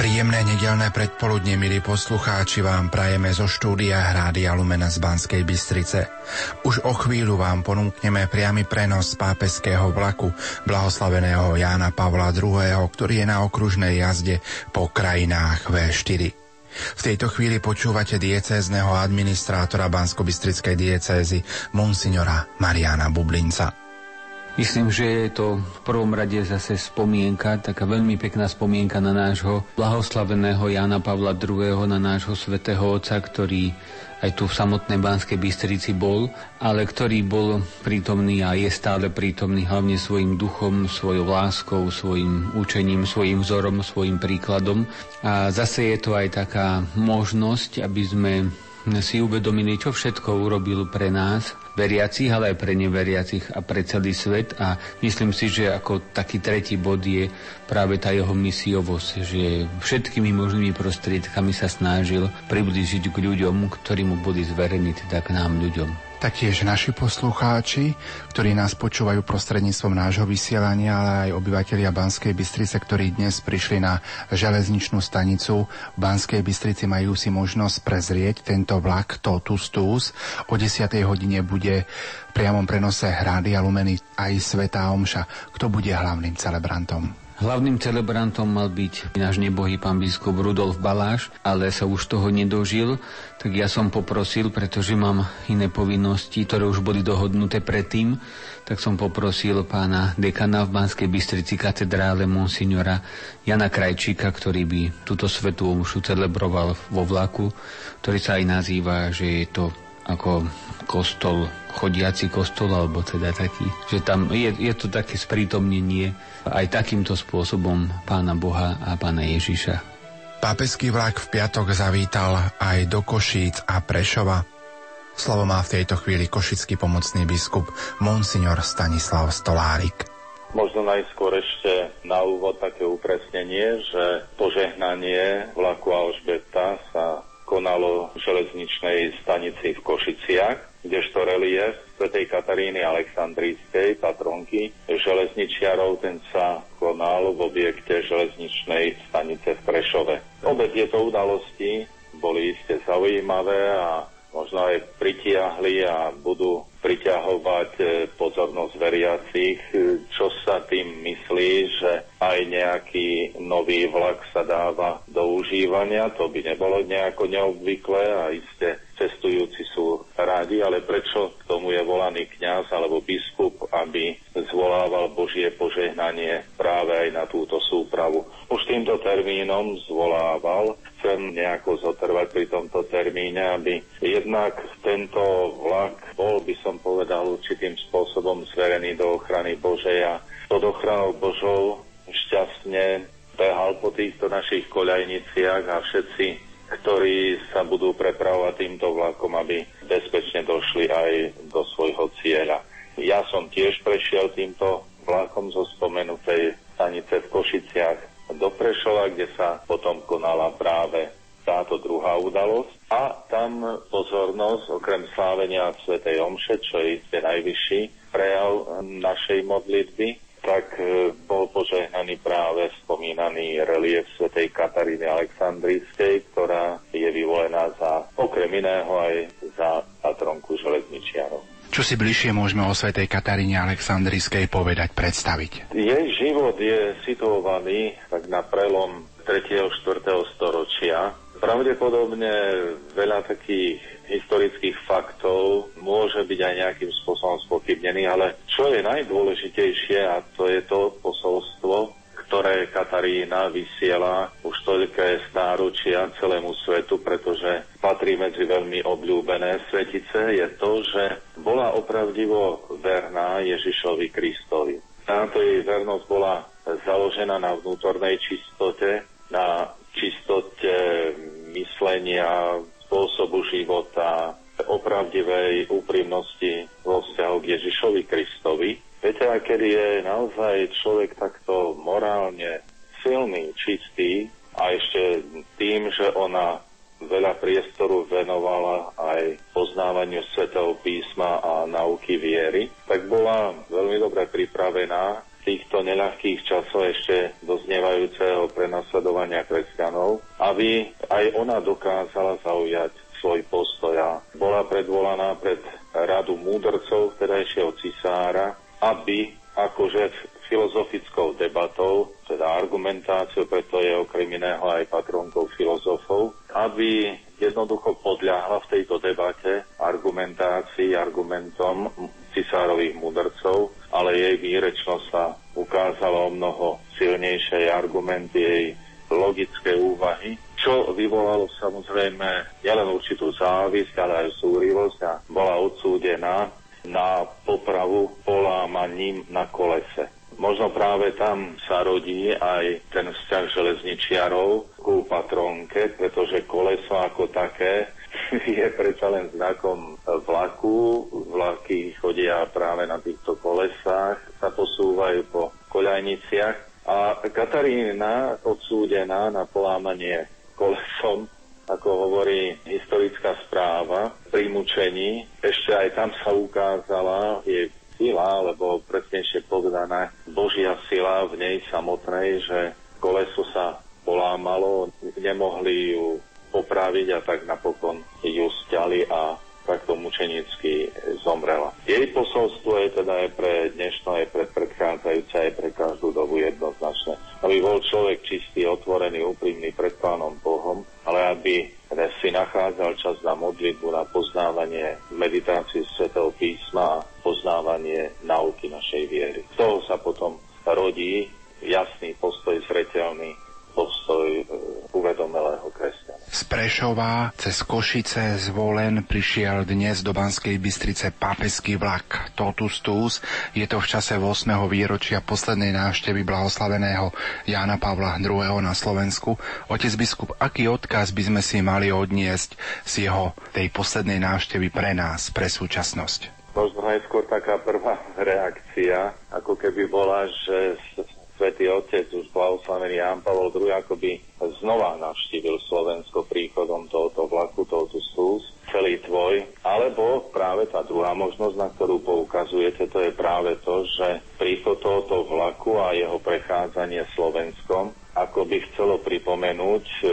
Príjemné nedelné predpoludne, milí poslucháči, vám prajeme zo štúdia Hrádia Lumena z Banskej Bystrice. Už o chvíľu vám ponúkneme priamy prenos z pápeského vlaku blahoslaveného Jána Pavla II., ktorý je na okružnej jazde po krajinách V4. V tejto chvíli počúvate diecézneho administrátora Bansko-Bystrickej diecézy Monsignora Mariana Bublinca. Myslím, že je to v prvom rade zase spomienka, taká veľmi pekná spomienka na nášho blahoslaveného Jana Pavla II., na nášho svätého Otca, ktorý aj tu v samotnej Banskej Bystrici bol, ale ktorý bol prítomný a je stále prítomný hlavne svojim duchom, svojou láskou, svojim učením, svojim vzorom, svojim príkladom. A zase je to aj taká možnosť, aby sme si uvedomili, čo všetko urobil pre nás, veriacich, ale aj pre neveriacich a pre celý svet. A myslím si, že ako taký tretí bod je práve tá jeho misiovosť, že všetkými možnými prostriedkami sa snažil priblížiť k ľuďom, ktorí mu boli zverení, teda k nám ľuďom. Taktiež naši poslucháči, ktorí nás počúvajú prostredníctvom nášho vysielania, ale aj obyvateľia Banskej Bystrice, ktorí dnes prišli na železničnú stanicu v Banskej Bystrici, majú si možnosť prezrieť tento vlak Totus Tus. O 10. hodine bude v priamom prenose Hrady a Lumeny aj Svetá Omša. Kto bude hlavným celebrantom? Hlavným celebrantom mal byť náš nebohý pán biskup Rudolf Baláš, ale sa už toho nedožil, tak ja som poprosil, pretože mám iné povinnosti, ktoré už boli dohodnuté predtým, tak som poprosil pána dekana v Banskej Bystrici katedrále monsignora Jana Krajčíka, ktorý by túto svetú omšu celebroval vo vlaku, ktorý sa aj nazýva, že je to ako kostol, chodiaci kostol, alebo teda taký, že tam je, je to také sprítomnenie aj takýmto spôsobom pána Boha a pána Ježiša. Pápežský vlak v piatok zavítal aj do Košíc a Prešova. Slovo má v tejto chvíli košický pomocný biskup Monsignor Stanislav Stolárik. Možno najskôr ešte na úvod také upresnenie, že požehnanie vlaku Alžbeta sa konalo v železničnej stanici v Košiciach, kdežto relief svätej Kataríny Aleksandrijskej, patronky železničiarov, ten sa konal v objekte železničnej stanice v Prešove. Obe tieto udalosti boli iste zaujímavé a možno aj pritiahli a budú priťahovať e, pozornosť veriacich, e, čo sa tým myslí, že aj nejaký nový vlak sa dáva do užívania. To by nebolo nejako neobvyklé a iste cestujúci sú rádi, ale prečo k tomu je volaný kňaz alebo biskup, aby zvolával Božie požehnanie práve aj na túto súpravu. Už týmto termínom zvolával, chcem nejako zotrvať pri tomto termíne, aby jednak tento vlak bol, by som povedal, určitým spôsobom zverený do ochrany Božej a pod ochranou Božou šťastne behal po týchto našich koľajniciach a všetci ktorí sa budú prepravovať týmto vlakom, aby bezpečne došli aj do svojho cieľa. Ja som tiež prešiel týmto vlakom zo spomenutej stanice v Košiciach do Prešova, kde sa potom konala práve táto druhá udalosť. A tam pozornosť, okrem slávenia Sv. Omše, čo je isté najvyšší prejav našej modlitby, tak e, bol požehnaný práve spomínaný relief svätej Kataríny Aleksandrijskej, ktorá je vyvolená za okrem iného aj za patronku železničiarov. Čo si bližšie môžeme o svätej Kataríne Aleksandrijskej povedať, predstaviť? Jej život je situovaný tak na prelom 3. a 4. storočia. Pravdepodobne veľa takých historických faktov môže byť aj nejakým spôsobom spochybnený, ale čo je najdôležitejšie, a to je to posolstvo, ktoré Katarína vysiela už toľké stáročia celému svetu, pretože patrí medzi veľmi obľúbené svetice, je to, že bola opravdivo verná Ježišovi Kristovi. Táto jej vernosť bola založená na vnútornej čistote, na čistote myslenia, spôsobu života, opravdivej úprimnosti vo vzťahu k Ježišovi Kristovi. Viete, a kedy je naozaj človek takto morálne silný, čistý a ešte tým, že ona veľa priestoru venovala aj poznávaniu svetov písma a nauky viery, tak bola veľmi dobre pripravená týchto neľahkých časov ešte doznievajúceho prenasledovania kresťanov, aby aj ona dokázala zaujať svoj postoj a bola predvolaná pred radu múdrcov vtedajšieho cisára, aby akože filozofickou debatou, teda argumentáciou, preto je okrem iného aj patronkou filozofov, aby jednoducho podľahla v tejto debate argumentácii, argumentom cisárových mudrcov, ale jej výrečnosť sa ukázala o mnoho silnejšie argumenty jej logické úvahy, čo vyvolalo samozrejme nielen určitú závisť, ale aj súrivosť a bola odsúdená na popravu polámaním na kolese. Možno práve tam sa rodí aj ten vzťah železničiarov ku patronke, pretože koleso ako také je predsa len znakom vlaku. Vlaky chodia práve na týchto kolesách, sa posúvajú po koľajniciach. A Katarína odsúdená na polámanie kolesom, ako hovorí historická správa, pri mučení, ešte aj tam sa ukázala jej sila, alebo presnejšie povedané, Božia sila v nej samotnej, že koleso sa polámalo, nemohli ju popraviť a tak napokon ju stiali a takto mučenicky zomrela. Jej posolstvo je teda aj pre dnešné, aj pre predchádzajúce, aj pre každú dobu jednoznačné. Aby bol človek čistý, otvorený, úprimný pred Pánom Bohom, ale aby si nachádzal čas na modlitbu, na poznávanie meditácie Svetého písma a poznávanie nauky našej viery. Z toho sa potom rodí jasný postoj, zreteľný postoj e, uvedomelého kresťana. Z Prešova cez Košice zvolen prišiel dnes do Banskej Bystrice pápežský vlak Totus Tus. Je to v čase 8. výročia poslednej návštevy blahoslaveného Jána Pavla II. na Slovensku. Otec biskup, aký odkaz by sme si mali odniesť z jeho tej poslednej návštevy pre nás, pre súčasnosť? Možno najskôr taká prvá reakcia, ako keby bola, že svätý Otec, už blahoslavený Ján Pavol II, akoby znova navštívil Slovensko príchodom tohoto vlaku, tohoto stús, celý tvoj, alebo práve tá druhá možnosť, na ktorú poukazujete, to je práve to, že príchod tohoto vlaku a jeho prechádzanie Slovenskom ako by chcelo pripomenúť e,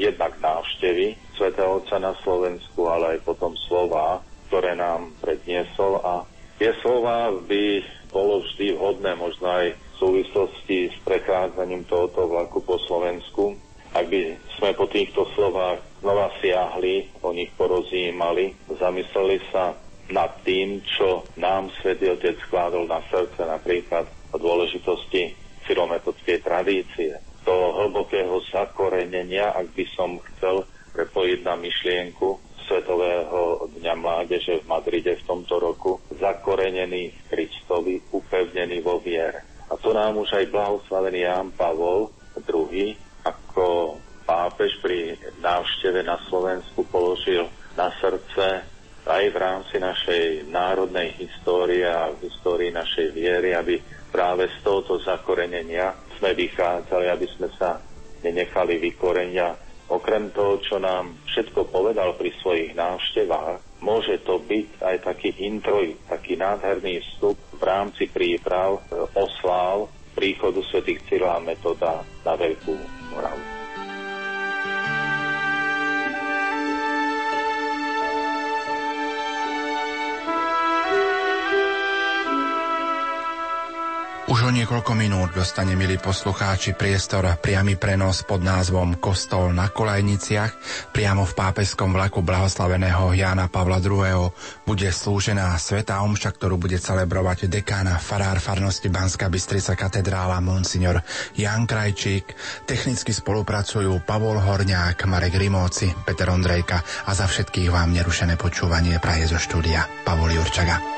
jednak návštevy svätého Otca na Slovensku, ale aj potom slova, ktoré nám predniesol. A tie slova by bolo vždy vhodné možno aj súvislosti s prechádzaním tohoto vlaku po Slovensku. Ak by sme po týchto slovách znova siahli, o nich porozímali, zamysleli sa nad tým, čo nám Svetý Otec skládol na srdce, napríklad o dôležitosti filometodskej tradície, toho hlbokého zakorenenia, ak by som chcel prepojiť na myšlienku Svetového dňa mládeže v Madride v tomto roku, zakorenený v Kristovi, upevnený vo viere. A to nám už aj blahoslavený Ján Pavol II ako pápež pri návšteve na Slovensku položil na srdce aj v rámci našej národnej histórie a v histórii našej viery, aby práve z tohoto zakorenenia sme vychádzali, aby sme sa nenechali vykorenia. Okrem toho, čo nám všetko povedal pri svojich návštevách, môže to byť aj taký introj, taký nádherný vstup v rámci príprav e, oslál príchodu svätých Cyrila Metoda na Veľkú Moravu. Už o niekoľko minút dostane, milí poslucháči, priestor priamy prenos pod názvom Kostol na Kolajniciach. Priamo v pápeskom vlaku blahoslaveného Jána Pavla II. bude slúžená Sveta Omša, ktorú bude celebrovať dekána farár farnosti Banská Bystrica katedrála Monsignor Jan Krajčík. Technicky spolupracujú Pavol Horňák, Marek Rimóci, Peter Ondrejka a za všetkých vám nerušené počúvanie praje zo štúdia Pavol Jurčaga.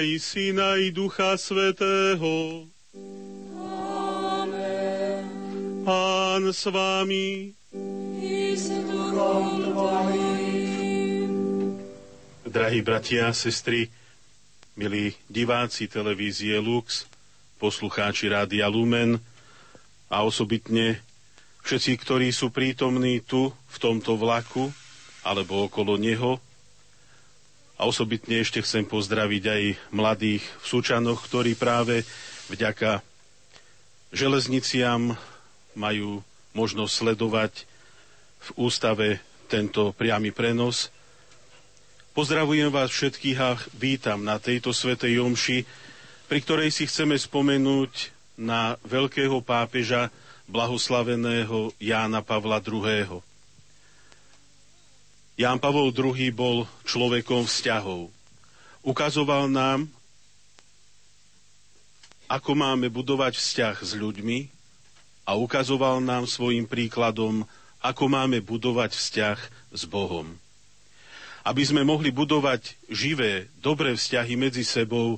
I Syna i Ducha Svetého. Amen. Pán s vami. I s duchom tvojim. Drahí bratia a sestry, milí diváci televízie Lux, poslucháči Rádia Lumen a osobitne všetci, ktorí sú prítomní tu, v tomto vlaku, alebo okolo neho, a osobitne ešte chcem pozdraviť aj mladých v Súčanoch, ktorí práve vďaka železniciam majú možnosť sledovať v ústave tento priamy prenos. Pozdravujem vás všetkých a vítam na tejto svetej omši, pri ktorej si chceme spomenúť na veľkého pápeža blahoslaveného Jána Pavla II. Ján Pavol II bol človekom vzťahov. Ukazoval nám, ako máme budovať vzťah s ľuďmi a ukazoval nám svojim príkladom, ako máme budovať vzťah s Bohom. Aby sme mohli budovať živé, dobré vzťahy medzi sebou,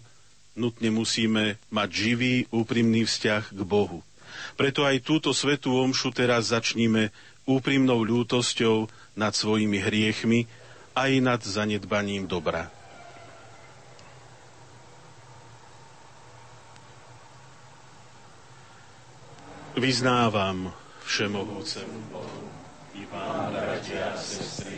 nutne musíme mať živý, úprimný vzťah k Bohu. Preto aj túto svetú omšu teraz začníme úprimnou ľútosťou nad svojimi hriechmi aj nad zanedbaním dobra. Vyznávam všemohúcemu Bohu i vám, bratia a sestry,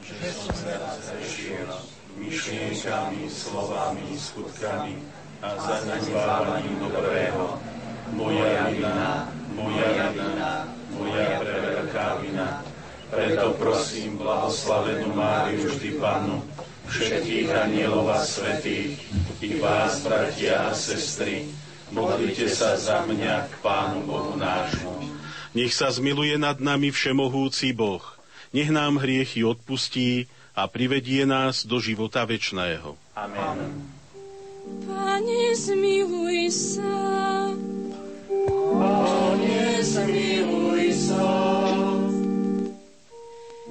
že som teraz zrešiel myšlienkami, slovami, skutkami a zanedbávaním dobrého. Moja vina, moja vina, moja preveľká vina. Preto prosím blahoslavenú Máriu vždy Pannu, všetkých anielov a svetých, i vás, bratia a sestry, modlite sa za mňa k Pánu Bohu nášmu. Nech sa zmiluje nad nami všemohúci Boh, nech nám hriechy odpustí a privedie nás do života večného. Amen. Pane, zmiluj sa. Pane, zmiluj sa.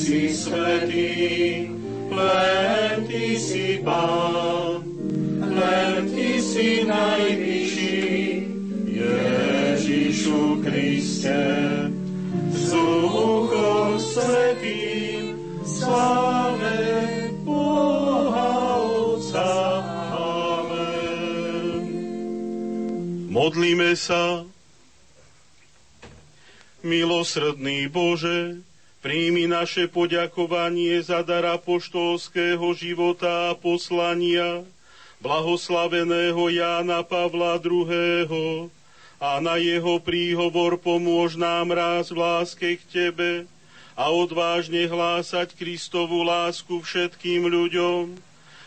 si svetý, len Ty si Pán, len Ty si najvyšší, Ježišu Kriste. S Duchom Svetým sláve Boha Otca. Amen. Modlíme sa, milosrdný Bože, príjmi naše poďakovanie za dar apoštolského života a poslania blahoslaveného Jána Pavla II. a na jeho príhovor pomôž nám raz v láske k Tebe a odvážne hlásať Kristovu lásku všetkým ľuďom,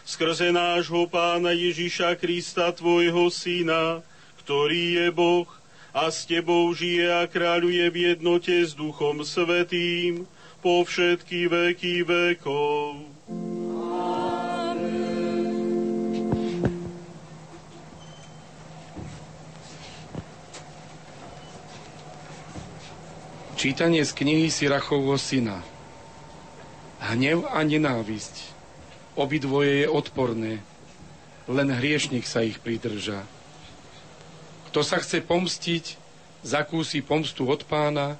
skrze nášho pána Ježiša Krista, Tvojho Syna, ktorý je Boh a s Tebou žije a kráľuje v jednote s Duchom Svetým po všetky veky vekov. Čítanie z knihy Sirachovho syna. Hnev a nenávisť Obidvoje je odporné, len hriešnik sa ich pridržá. Kto sa chce pomstiť, zakúsi pomstu od pána,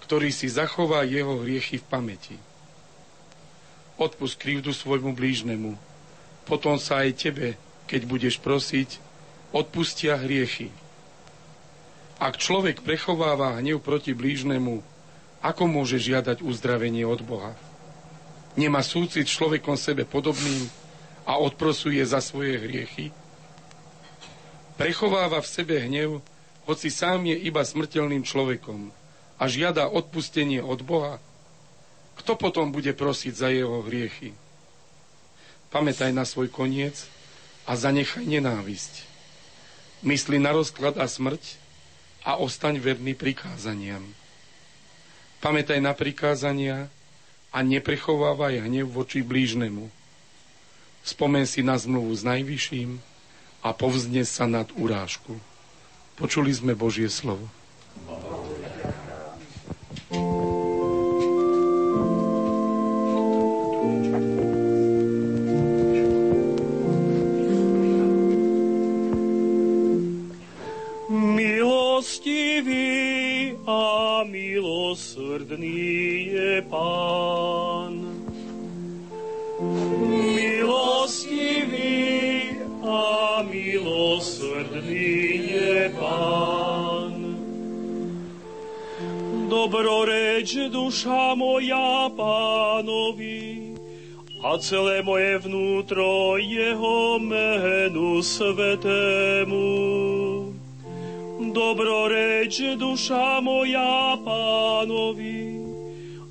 ktorý si zachová jeho hriechy v pamäti. Odpust krivdu svojmu blížnemu, potom sa aj tebe, keď budeš prosiť, odpustia hriechy. Ak človek prechováva hnev proti blížnemu, ako môže žiadať uzdravenie od Boha? nemá súcit človekom sebe podobným a odprosuje za svoje hriechy? Prechováva v sebe hnev, hoci sám je iba smrteľným človekom a žiada odpustenie od Boha? Kto potom bude prosiť za jeho hriechy? Pamätaj na svoj koniec a zanechaj nenávisť. Mysli na rozklad a smrť a ostaň verný prikázaniam. Pamätaj na prikázania, a neprechovávaj hnev voči blížnemu. Spomen si na zmluvu s Najvyšším a povzne sa nad urážku. Počuli sme Božie slovo. Milostivý a milosrdný je Pán. Je Pán. Dobroreč duša moja Pánovi a celé moje vnútro jeho menu svetému dobroreč duša moja pánovi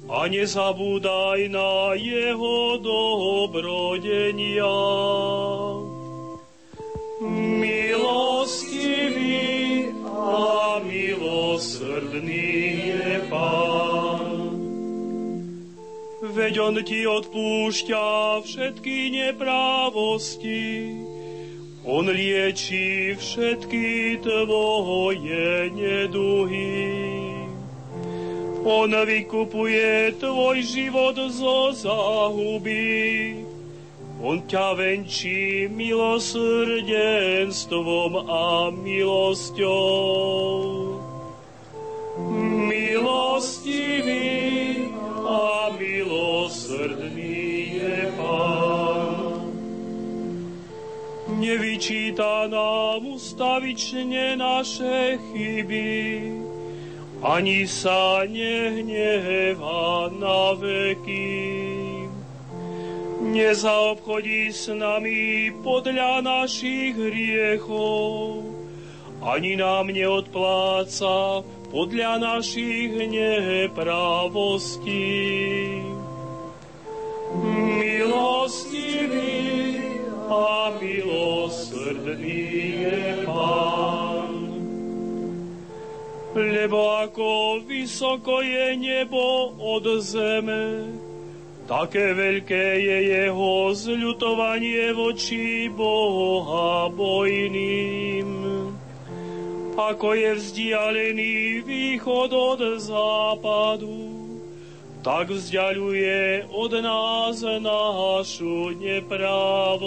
a nezabúdaj na jeho dobrodenia. Milostivý a milosrdný je. Veď on ti odpúšťa všetky neprávosti, on lieči všetky tvoje neduhy. On vykupuje tvoj život zo záhuby. On ťa venčí milosrdenstvom a milosťou. Milostivý a milosrdný je Pán nevyčíta nám ustavične naše chyby, ani sa nehnevá na veky. Nezaobchodí s nami podľa našich hriechov, ani nám neodpláca podľa našich neprávostí. Milostivý a milosrdný je Pán. Lebo ako vysoko je nebo od zeme, také veľké je jeho zľutovanie voči Boha bojným. Ako je vzdialený východ od západu, tak vzdialuje od nás našu neprávosť.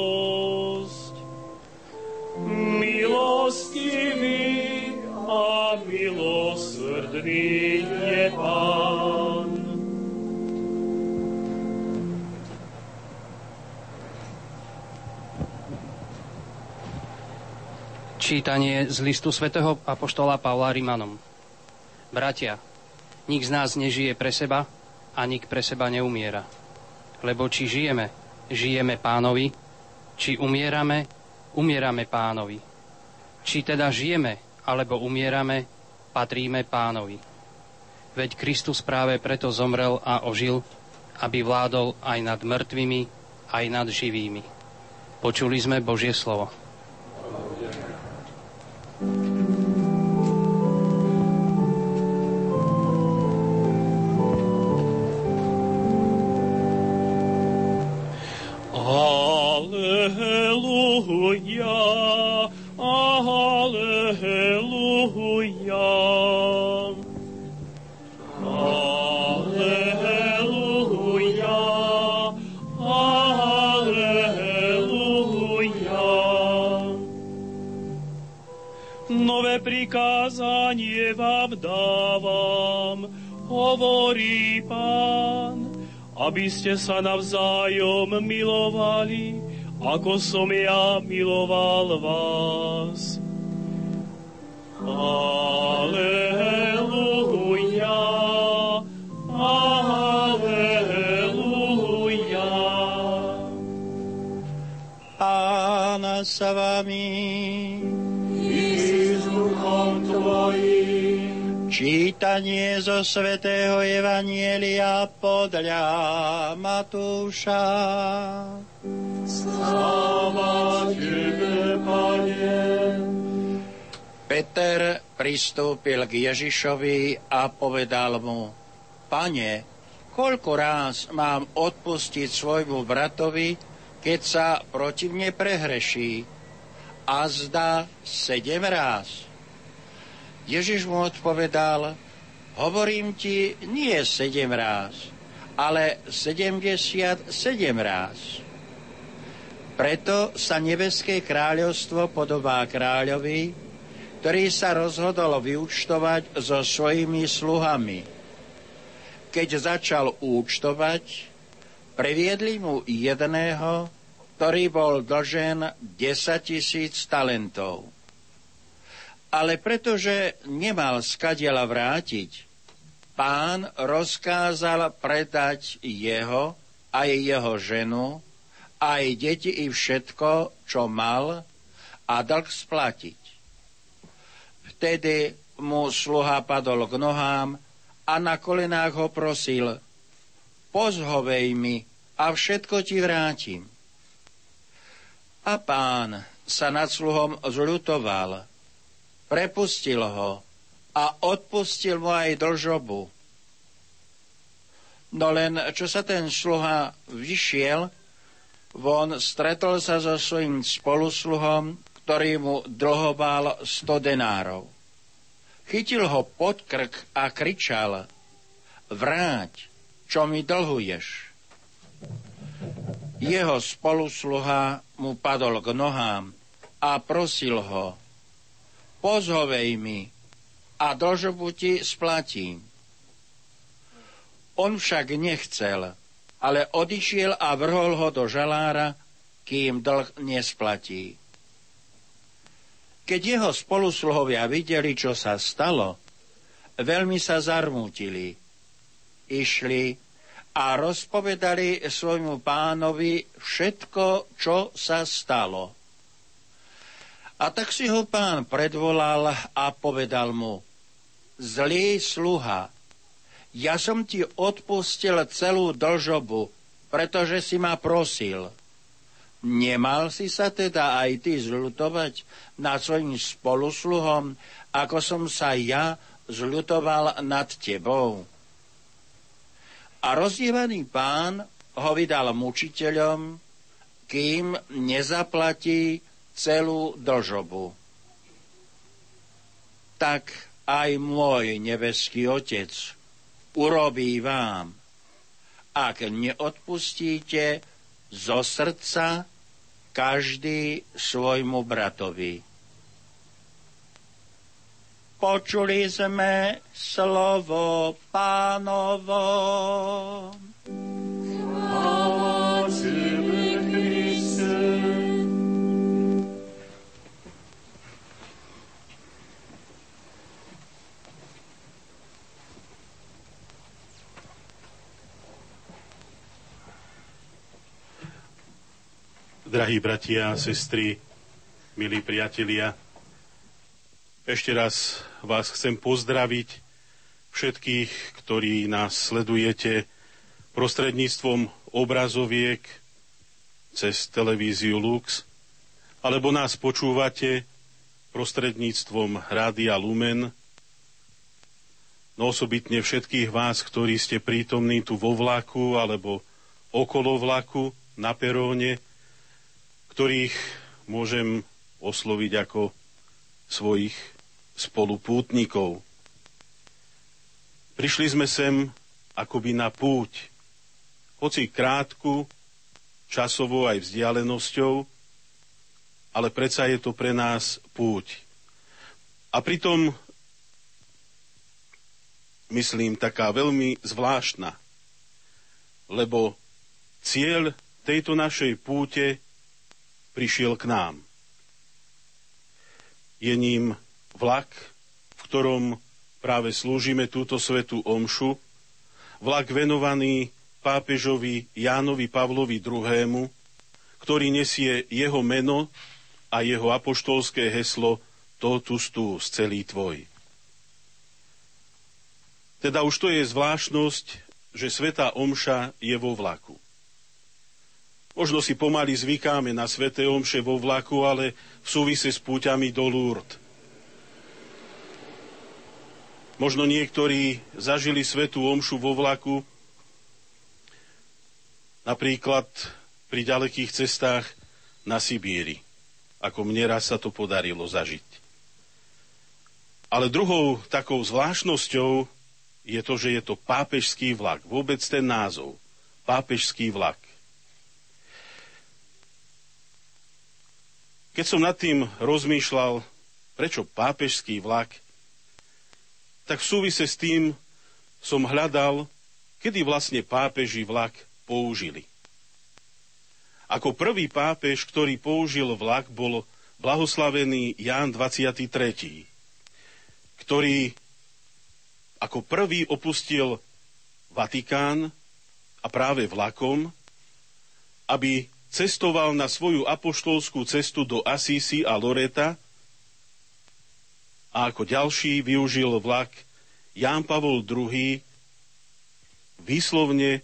Milostivý a milosrdný je Pán. Čítanie z listu svätého Apoštola Pavla Rimanom. Bratia, nik z nás nežije pre seba a nik pre seba neumiera. Lebo či žijeme, žijeme pánovi, či umierame, umierame pánovi. Či teda žijeme alebo umierame, patríme pánovi. Veď Kristus práve preto zomrel a ožil, aby vládol aj nad mŕtvými, aj nad živými. Počuli sme Božie slovo. Vám dávam, hovorí pán, aby ste sa navzájom milovali, ako som ja miloval vás. Aleluja, aleluja. Pán sa vami Čítanie zo svätého Evanielia podľa Matúša. Sláva Tebe, Pane. Peter pristúpil k Ježišovi a povedal mu, Pane, koľko ráz mám odpustiť svojmu bratovi, keď sa proti mne prehreší? A zdá sedem ráz. Ježiš mu odpovedal, hovorím ti nie sedem ráz, ale sedemdesiat sedem ráz. Preto sa nebeské kráľovstvo podobá kráľovi, ktorý sa rozhodol vyúčtovať so svojimi sluhami. Keď začal účtovať, previedli mu jedného, ktorý bol dlžen 10 tisíc talentov ale pretože nemal skadiela vrátiť, pán rozkázal predať jeho, aj jeho ženu, aj deti i všetko, čo mal, a dlh splatiť. Vtedy mu sluha padol k nohám a na kolenách ho prosil, pozhovej mi a všetko ti vrátim. A pán sa nad sluhom zľutoval prepustil ho a odpustil mu aj dlžobu. No len, čo sa ten sluha vyšiel, von stretol sa so svojím spolusluhom, ktorý mu dlhoval sto denárov. Chytil ho pod krk a kričal, vráť, čo mi dlhuješ. Jeho spolusluha mu padol k nohám a prosil ho, pozhovej mi a dlžobu ti splatím. On však nechcel, ale odišiel a vrhol ho do žalára, kým dlh nesplatí. Keď jeho spolusluhovia videli, čo sa stalo, veľmi sa zarmútili. Išli a rozpovedali svojmu pánovi všetko, čo sa stalo. A tak si ho pán predvolal a povedal mu, zlý sluha, ja som ti odpustil celú dlžobu, pretože si ma prosil. Nemal si sa teda aj ty zľutovať nad svojim spolusluhom, ako som sa ja zľutoval nad tebou? A rozdievaný pán ho vydal mučiteľom, kým nezaplatí celú dlžobu. Tak aj môj nebeský Otec urobí vám, ak neodpustíte zo srdca každý svojmu bratovi. Počuli sme slovo pánovo. Drahí bratia a sestry, milí priatelia, ešte raz vás chcem pozdraviť všetkých, ktorí nás sledujete prostredníctvom obrazoviek cez televíziu Lux, alebo nás počúvate prostredníctvom Rádia Lumen, no osobitne všetkých vás, ktorí ste prítomní tu vo vlaku alebo okolo vlaku, na peróne, ktorých môžem osloviť ako svojich spolupútnikov. Prišli sme sem akoby na púť, hoci krátku, časovo aj vzdialenosťou, ale predsa je to pre nás púť. A pritom, myslím, taká veľmi zvláštna, lebo cieľ tejto našej púte prišiel k nám. Je ním vlak, v ktorom práve slúžime túto svetú omšu, vlak venovaný pápežovi Jánovi Pavlovi II., ktorý nesie jeho meno a jeho apoštolské heslo Totus tu z celý tvoj. Teda už to je zvláštnosť, že Sveta Omša je vo vlaku. Možno si pomaly zvykáme na Svete Omše vo vlaku, ale v súvise s púťami do Lourdes. Možno niektorí zažili Svetú Omšu vo vlaku, napríklad pri ďalekých cestách na Sibíri, ako mne raz sa to podarilo zažiť. Ale druhou takou zvláštnosťou je to, že je to pápežský vlak. Vôbec ten názov. Pápežský vlak. Keď som nad tým rozmýšľal, prečo pápežský vlak, tak v súvise s tým som hľadal, kedy vlastne pápeži vlak použili. Ako prvý pápež, ktorý použil vlak, bol blahoslavený Ján 23., ktorý ako prvý opustil Vatikán a práve vlakom, aby cestoval na svoju apoštolskú cestu do Asísi a Loreta a ako ďalší využil vlak Ján Pavol II výslovne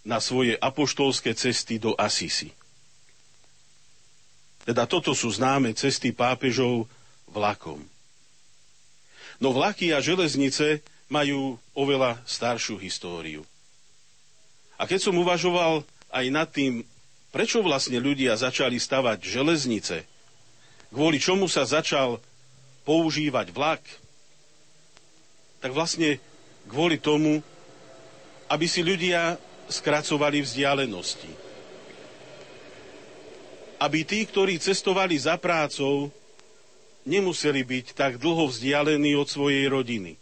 na svoje apoštolské cesty do Asisi. Teda toto sú známe cesty pápežov vlakom. No vlaky a železnice majú oveľa staršiu históriu. A keď som uvažoval aj nad tým, Prečo vlastne ľudia začali stavať železnice? Kvôli čomu sa začal používať vlak? Tak vlastne kvôli tomu, aby si ľudia skracovali vzdialenosti. Aby tí, ktorí cestovali za prácou, nemuseli byť tak dlho vzdialení od svojej rodiny.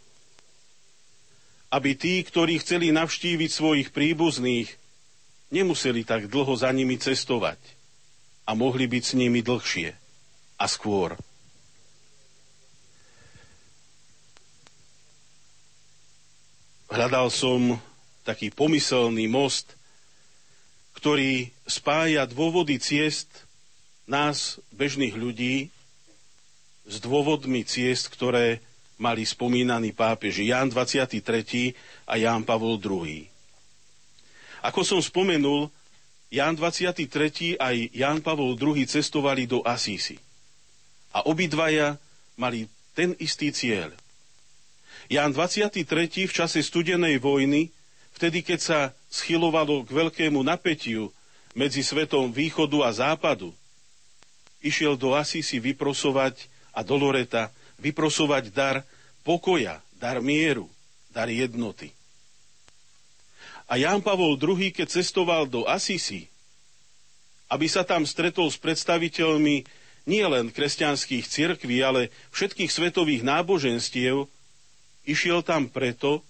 Aby tí, ktorí chceli navštíviť svojich príbuzných, nemuseli tak dlho za nimi cestovať a mohli byť s nimi dlhšie a skôr. Hľadal som taký pomyselný most, ktorý spája dôvody ciest nás, bežných ľudí, s dôvodmi ciest, ktoré mali spomínaný pápež Ján 23. a Ján Pavol II. Ako som spomenul, Ján 23. aj Ján Pavol II. cestovali do Asísi. A obidvaja mali ten istý cieľ. Ján 23. v čase studenej vojny, vtedy keď sa schylovalo k veľkému napätiu medzi svetom východu a západu, išiel do Asísi vyprosovať a do Loreta vyprosovať dar pokoja, dar mieru, dar jednoty. A Ján Pavol II, keď cestoval do Asisi, aby sa tam stretol s predstaviteľmi nielen kresťanských cirkví, ale všetkých svetových náboženstiev, išiel tam preto,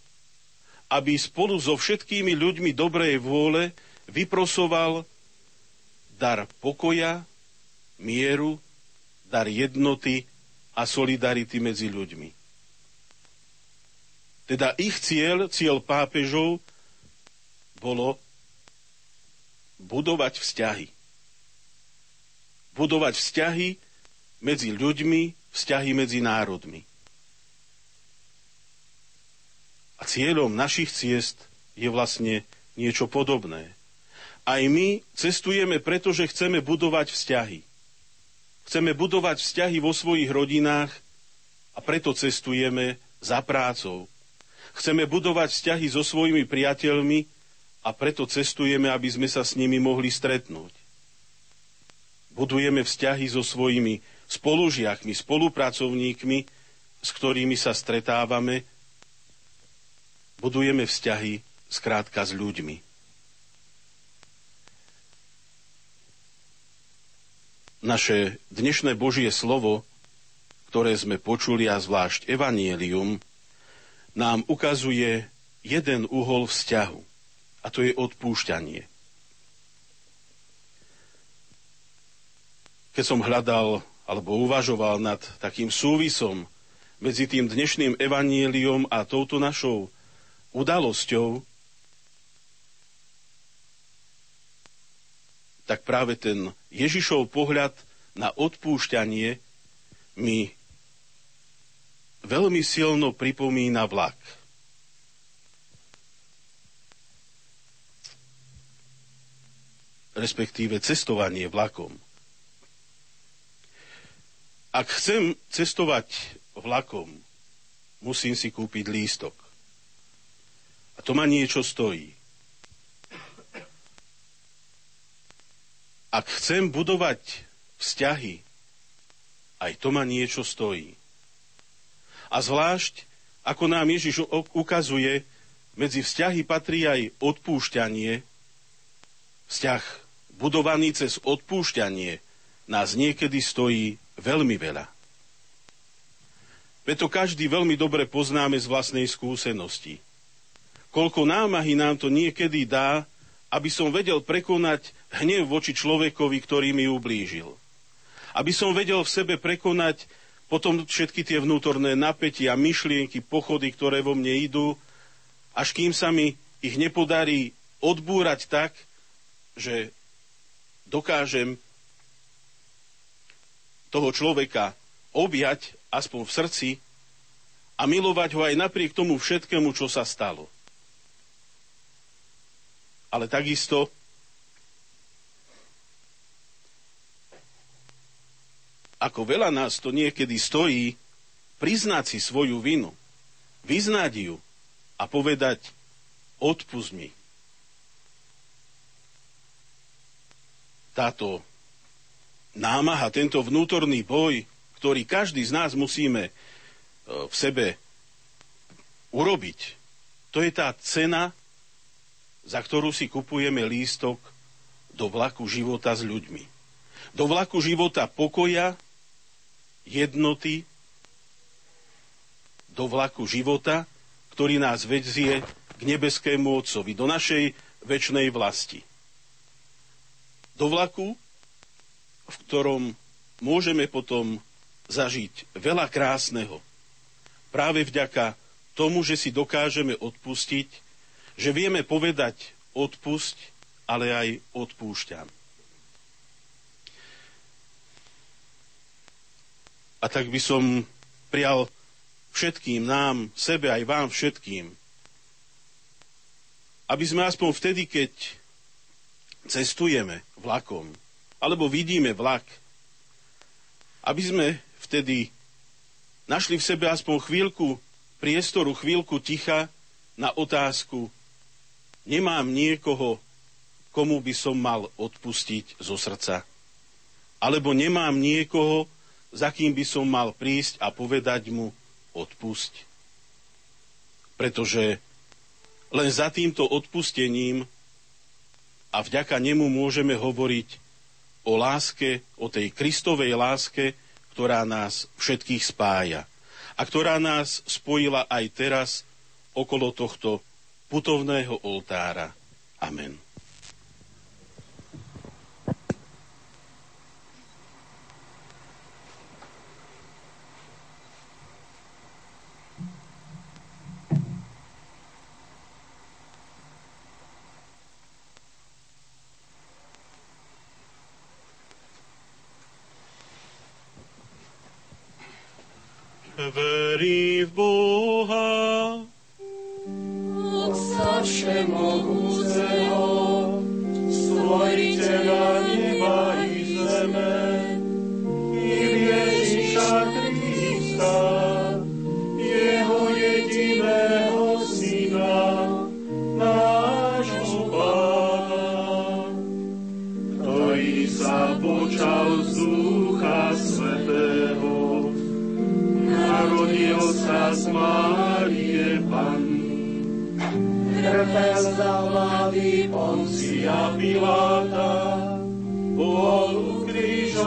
aby spolu so všetkými ľuďmi dobrej vôle vyprosoval dar pokoja, mieru, dar jednoty a solidarity medzi ľuďmi. Teda ich cieľ, cieľ pápežov, bolo budovať vzťahy. budovať vzťahy medzi ľuďmi, vzťahy medzi národmi. A cieľom našich ciest je vlastne niečo podobné. Aj my cestujeme, pretože chceme budovať vzťahy. Chceme budovať vzťahy vo svojich rodinách a preto cestujeme za prácou. Chceme budovať vzťahy so svojimi priateľmi a preto cestujeme, aby sme sa s nimi mohli stretnúť. Budujeme vzťahy so svojimi spolužiakmi, spolupracovníkmi, s ktorými sa stretávame. Budujeme vzťahy skrátka s ľuďmi. Naše dnešné Božie slovo, ktoré sme počuli a zvlášť Evanielium, nám ukazuje jeden uhol vzťahu a to je odpúšťanie. Keď som hľadal alebo uvažoval nad takým súvisom medzi tým dnešným evaníliom a touto našou udalosťou, tak práve ten Ježišov pohľad na odpúšťanie mi veľmi silno pripomína vlak. Respektíve cestovanie vlakom. Ak chcem cestovať vlakom, musím si kúpiť lístok. A to ma niečo stojí. Ak chcem budovať vzťahy, aj to ma niečo stojí. A zvlášť, ako nám Ježiš ukazuje, medzi vzťahy patrí aj odpúšťanie. Vzťah budovaný cez odpúšťanie nás niekedy stojí veľmi veľa. Preto každý veľmi dobre poznáme z vlastnej skúsenosti. Koľko námahy nám to niekedy dá, aby som vedel prekonať hnev voči človekovi, ktorý mi ublížil. Aby som vedel v sebe prekonať potom všetky tie vnútorné napätia, myšlienky, pochody, ktoré vo mne idú, až kým sa mi ich nepodarí odbúrať tak, že dokážem toho človeka objať aspoň v srdci a milovať ho aj napriek tomu všetkému, čo sa stalo. Ale takisto ako veľa nás to niekedy stojí, priznať si svoju vinu, vyznať ju a povedať, odpust mi. Táto námaha, tento vnútorný boj, ktorý každý z nás musíme e, v sebe urobiť, to je tá cena, za ktorú si kupujeme lístok do vlaku života s ľuďmi. Do vlaku života pokoja, jednoty, do vlaku života, ktorý nás vedzie k nebeskému Otcovi, do našej väčšnej vlasti. Do vlaku, v ktorom môžeme potom zažiť veľa krásneho. Práve vďaka tomu, že si dokážeme odpustiť, že vieme povedať odpusť, ale aj odpúšťam. A tak by som prial všetkým nám, sebe aj vám všetkým, aby sme aspoň vtedy, keď cestujeme vlakom, alebo vidíme vlak, aby sme vtedy našli v sebe aspoň chvíľku priestoru, chvíľku ticha na otázku, nemám niekoho, komu by som mal odpustiť zo srdca. Alebo nemám niekoho, za kým by som mal prísť a povedať mu odpusť. Pretože len za týmto odpustením a vďaka nemu môžeme hovoriť o láske, o tej Kristovej láske, ktorá nás všetkých spája a ktorá nás spojila aj teraz okolo tohto putovného oltára. Amen.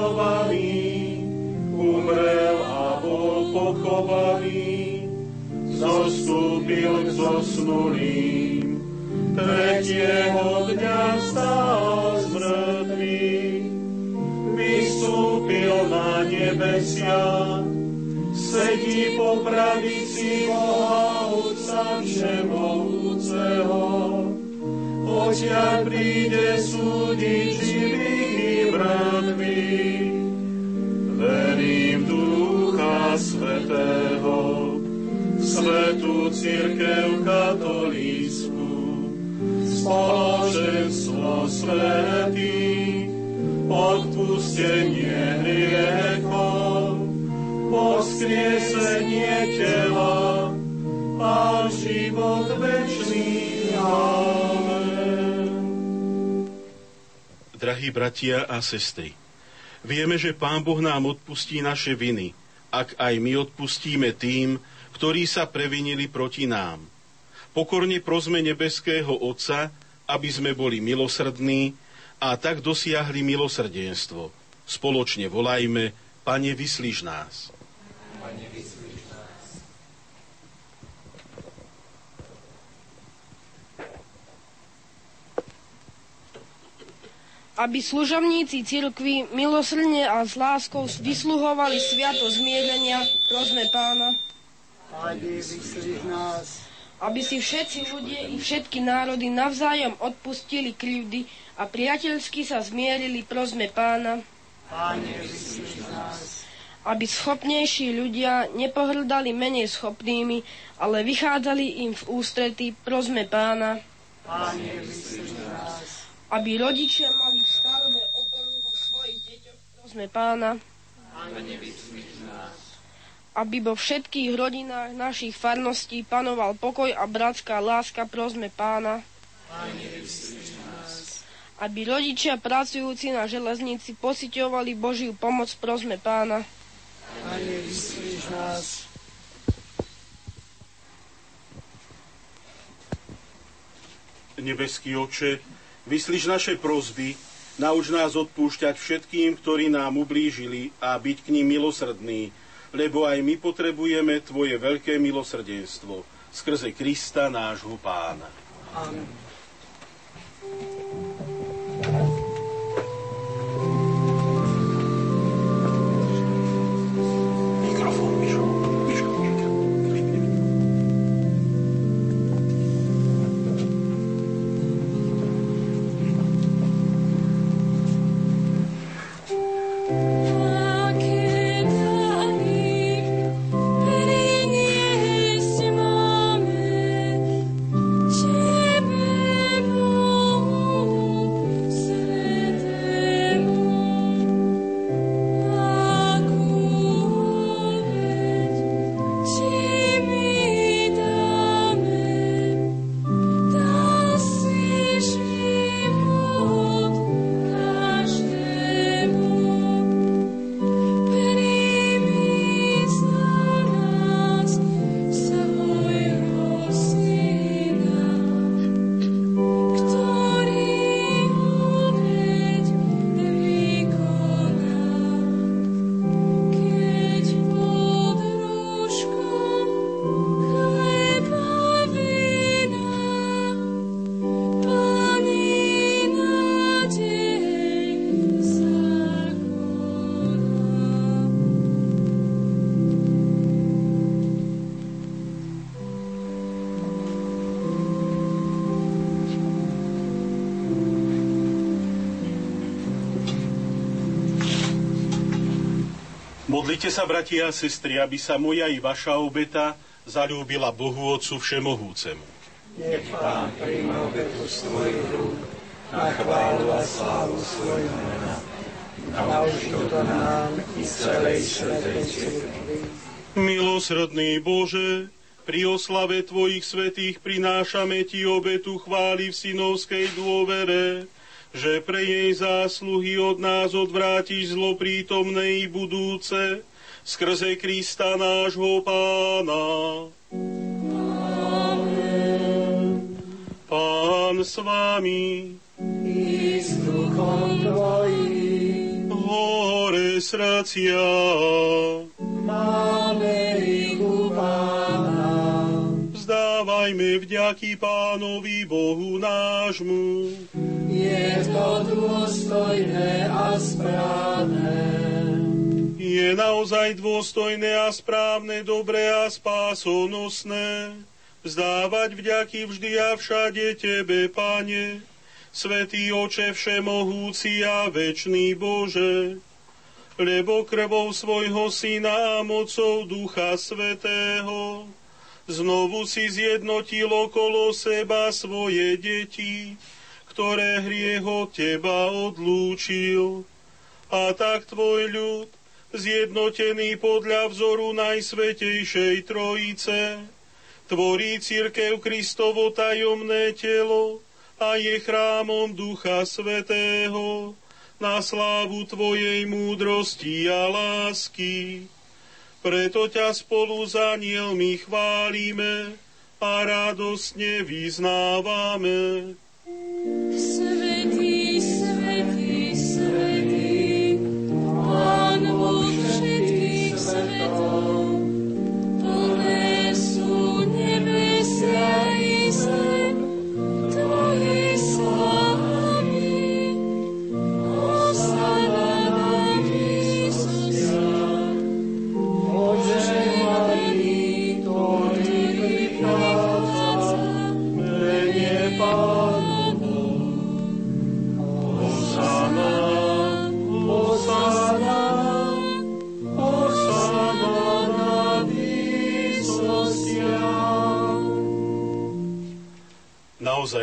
Ukrižovaný, umrel a bol pochovaný, zostúpil k zosnulým, tretieho dňa stál z mŕtvych, vystúpil na nebesia, sedí po pravici Boha Otca Všemohúceho. Odtiaľ príde súdiť Svetého, Svetú Církev katolícku, spoločenstvo svetých, odpustenie hriechov, poskriesenie tela a život večný. Amen. drahí bratia a sestry, vieme, že Pán Boh nám odpustí naše viny, ak aj my odpustíme tým, ktorí sa previnili proti nám. Pokorne prosme nebeského Otca, aby sme boli milosrdní a tak dosiahli milosrdenstvo. Spoločne volajme, Pane, vyslíš nás. Aby služobníci cirkvi milosrdne a s láskou vysluhovali sviato zmierenia, prosme pána, aby si všetci ľudia i všetky národy navzájom odpustili krivdy a priateľsky sa zmierili, prosme pána, aby schopnejší ľudia nepohrdali menej schopnými, ale vychádzali im v ústrety, prosme pána, Pane, aby rodičia mali v starobe oporu vo svojich prosme pána, Pane, aby vo všetkých rodinách našich farností panoval pokoj a bratská láska, prosme pána, Pane, aby rodičia pracujúci na železnici pociťovali Božiu pomoc, prosme pána, Pane, nás. Nebeský oče, vyslíš naše prozby, nauč nás odpúšťať všetkým, ktorí nám ublížili a byť k ním milosrdný, lebo aj my potrebujeme Tvoje veľké milosrdenstvo skrze Krista nášho pána. Amen. Modlite sa, bratia a sestry, aby sa moja i vaša obeta zalúbila Bohu Otcu Všemohúcemu. Nech Pán príjme obetu z Tvojich rúk na chválu a slávu svojho mena. A už to nám i celej svetej cirkvi. Milosrdný Bože, pri oslave Tvojich svetých prinášame Ti obetu chváli v synovskej dôvere, že pre jej zásluhy od nás odvrátiš zlo prítomné i budúce, skrze Krista nášho Pána. Amen. Pán s Vami. I s duchom Tvojim. Hore srdcia. Máme ich u Pána. Vzdávajme vďaky Pánovi Bohu nášmu. Je to dôstojné a správne. Je naozaj dôstojné a správne, dobré a spásonosné vzdávať vďaky vždy a všade Tebe, Pane, Svetý Oče Všemohúci a Večný Bože, lebo krvou svojho Syna a mocou Ducha Svetého znovu si zjednotil okolo seba svoje deti, ktoré hriech od teba odlúčil. A tak tvoj ľud, zjednotený podľa vzoru Najsvetejšej Trojice, tvorí církev Kristovo tajomné telo a je chrámom Ducha Svetého na slávu Tvojej múdrosti a lásky. Preto ťa spolu s anielmi chválime a radosne vyznávame. Svetý,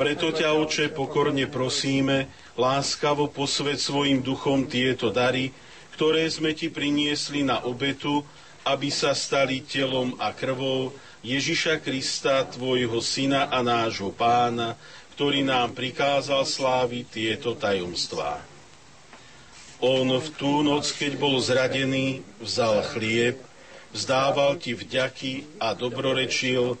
Preto ťa, Oče, pokorne prosíme, láskavo posved svojim duchom tieto dary, ktoré sme Ti priniesli na obetu, aby sa stali telom a krvou Ježiša Krista, Tvojho Syna a nášho Pána, ktorý nám prikázal sláviť tieto tajomstvá. On v tú noc, keď bol zradený, vzal chlieb, vzdával Ti vďaky a dobrorečil,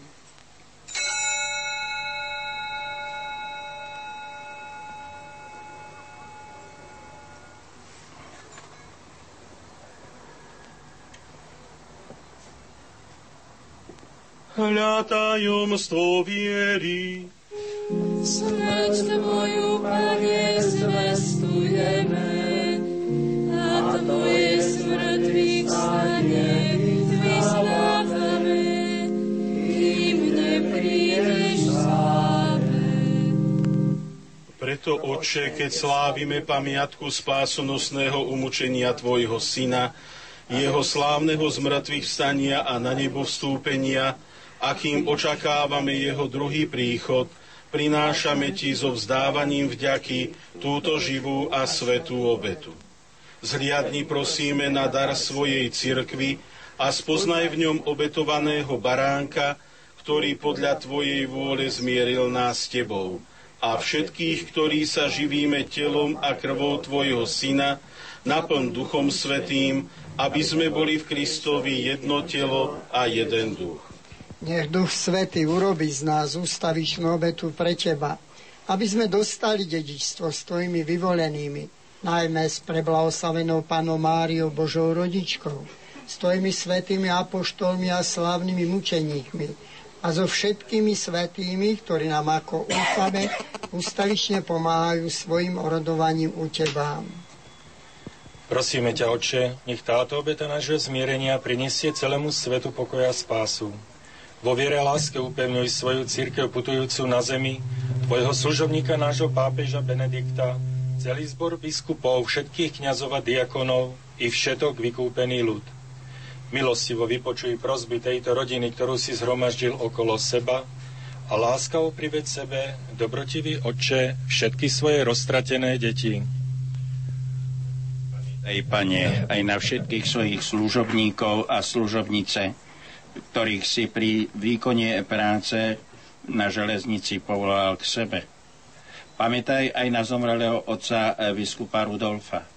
Hľa tajomstvo viery. Smrť Tvoju, Pane, zvestujeme, a Tvoje smrtvých stane vyznávame, kým neprídeš sláve. Preto, Oče, keď slávime pamiatku spásonosného umučenia Tvojho Syna, jeho slávneho zmrtvých vstania a na nebo vstúpenia, akým očakávame jeho druhý príchod, prinášame Ti so vzdávaním vďaky túto živú a svetú obetu. Zhliadni prosíme na dar svojej cirkvi a spoznaj v ňom obetovaného baránka, ktorý podľa Tvojej vôle zmieril nás s Tebou a všetkých, ktorí sa živíme telom a krvou Tvojho Syna, naplň Duchom Svetým, aby sme boli v Kristovi jedno telo a jeden duch. Nech Duch Svetý urobí z nás ústavičnú obetu pre Teba, aby sme dostali dedičstvo s Tvojimi vyvolenými, najmä s preblahoslavenou Panou Máriou Božou rodičkou, s Tvojimi svetými apoštolmi a slávnymi mučeníkmi, a so všetkými svetými, ktorí nám ako úfame ustavične pomáhajú svojim orodovaním u Teba. Prosíme ťa, Oče, nech táto obeta nášho zmierenia prinesie celému svetu pokoja a spásu. Vo viere a láske upevňuj svoju církev putujúcu na zemi, tvojho služobníka nášho pápeža Benedikta, celý zbor biskupov, všetkých kňazov a diakonov i všetok vykúpený ľud – Milostivo vypočuj prosby tejto rodiny, ktorú si zhromaždil okolo seba a láskavo prived sebe, dobrotivý Otče, všetky svoje roztratené deti. Aj Pane, aj na všetkých svojich služobníkov a služobnice, ktorých si pri výkone práce na železnici povolal k sebe. Pamätaj aj na zomrelého otca biskupa Rudolfa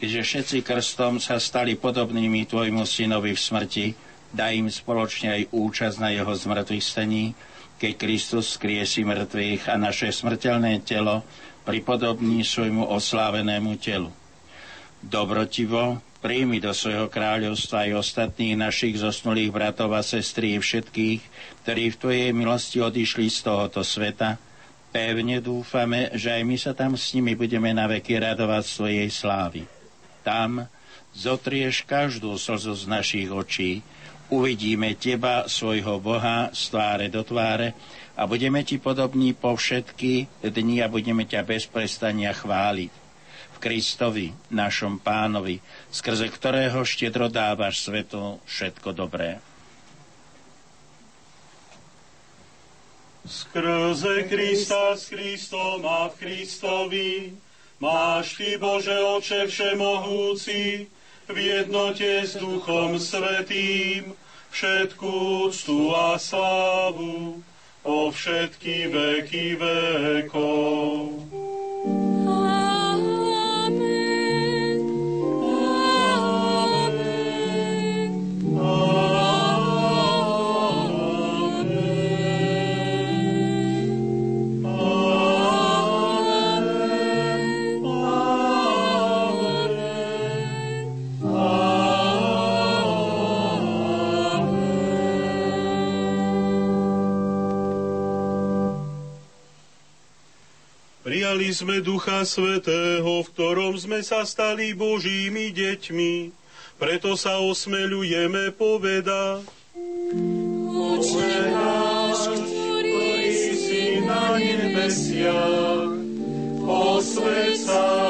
keďže všetci krstom sa stali podobnými tvojmu synovi v smrti, daj im spoločne aj účasť na jeho zmrtvých stení, keď Kristus skriesi mŕtvych a naše smrteľné telo pripodobní svojmu oslávenému telu. Dobrotivo príjmi do svojho kráľovstva aj ostatných našich zosnulých bratov a sestrí všetkých, ktorí v Tvojej milosti odišli z tohoto sveta. Pevne dúfame, že aj my sa tam s nimi budeme na veky radovať svojej slávy tam zotrieš každú slzu z našich očí. Uvidíme teba, svojho Boha, z tváre do tváre a budeme ti podobní po všetky dni a budeme ťa bez prestania chváliť. Kristovi, našom pánovi, skrze ktorého štedro dávaš svetu všetko dobré. Skrze Krista s Kristom a v Kristovi Máš Ty, Bože Oče Všemohúci, v jednote s Duchom Svetým, všetkú úctu a slávu po všetky veky vekov. Prijali sme Ducha Svetého, v ktorom sme sa stali Božími deťmi. Preto sa osmeľujeme povedať. Oče náš, ktorý si na nebesiach, posved sa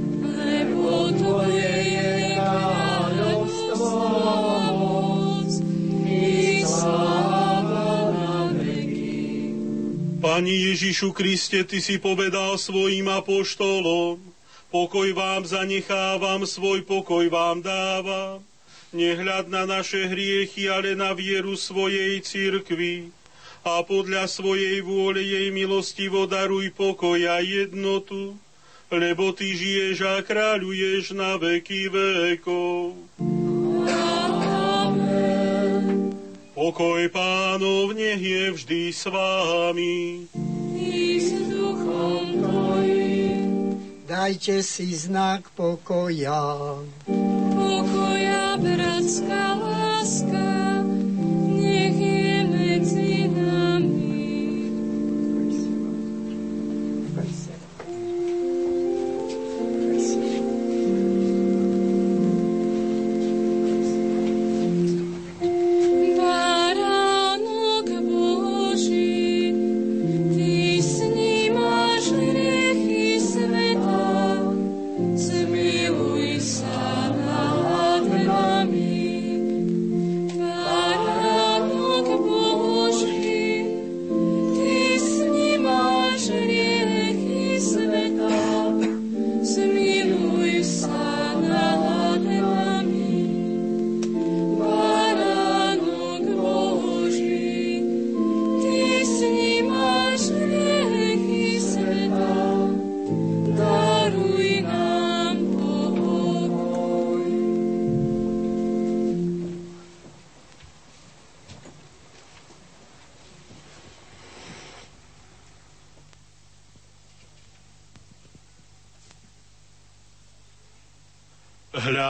Pani Ježišu Kriste, Ty si povedal svojim apoštolom, pokoj vám zanechávam, svoj pokoj vám dávam. Nehľad na naše hriechy, ale na vieru svojej cirkvi a podľa svojej vôle jej milostivo daruj pokoj a jednotu, lebo Ty žiješ a kráľuješ na veky vekov. Pokoj pánov nech je vždy s vámi. I s duchom Tvojim. Dajte si znak pokoja. Pokoja, bratská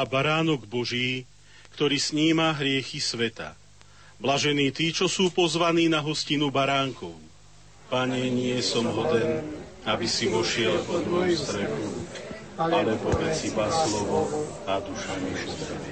Hľa baránok Boží, ktorý sníma hriechy sveta. Blažení tí, čo sú pozvaní na hostinu baránkov. Pane, nie som hoden, aby si vošiel pod moju strechu, ale povedz iba slovo a duša mi uzdravie.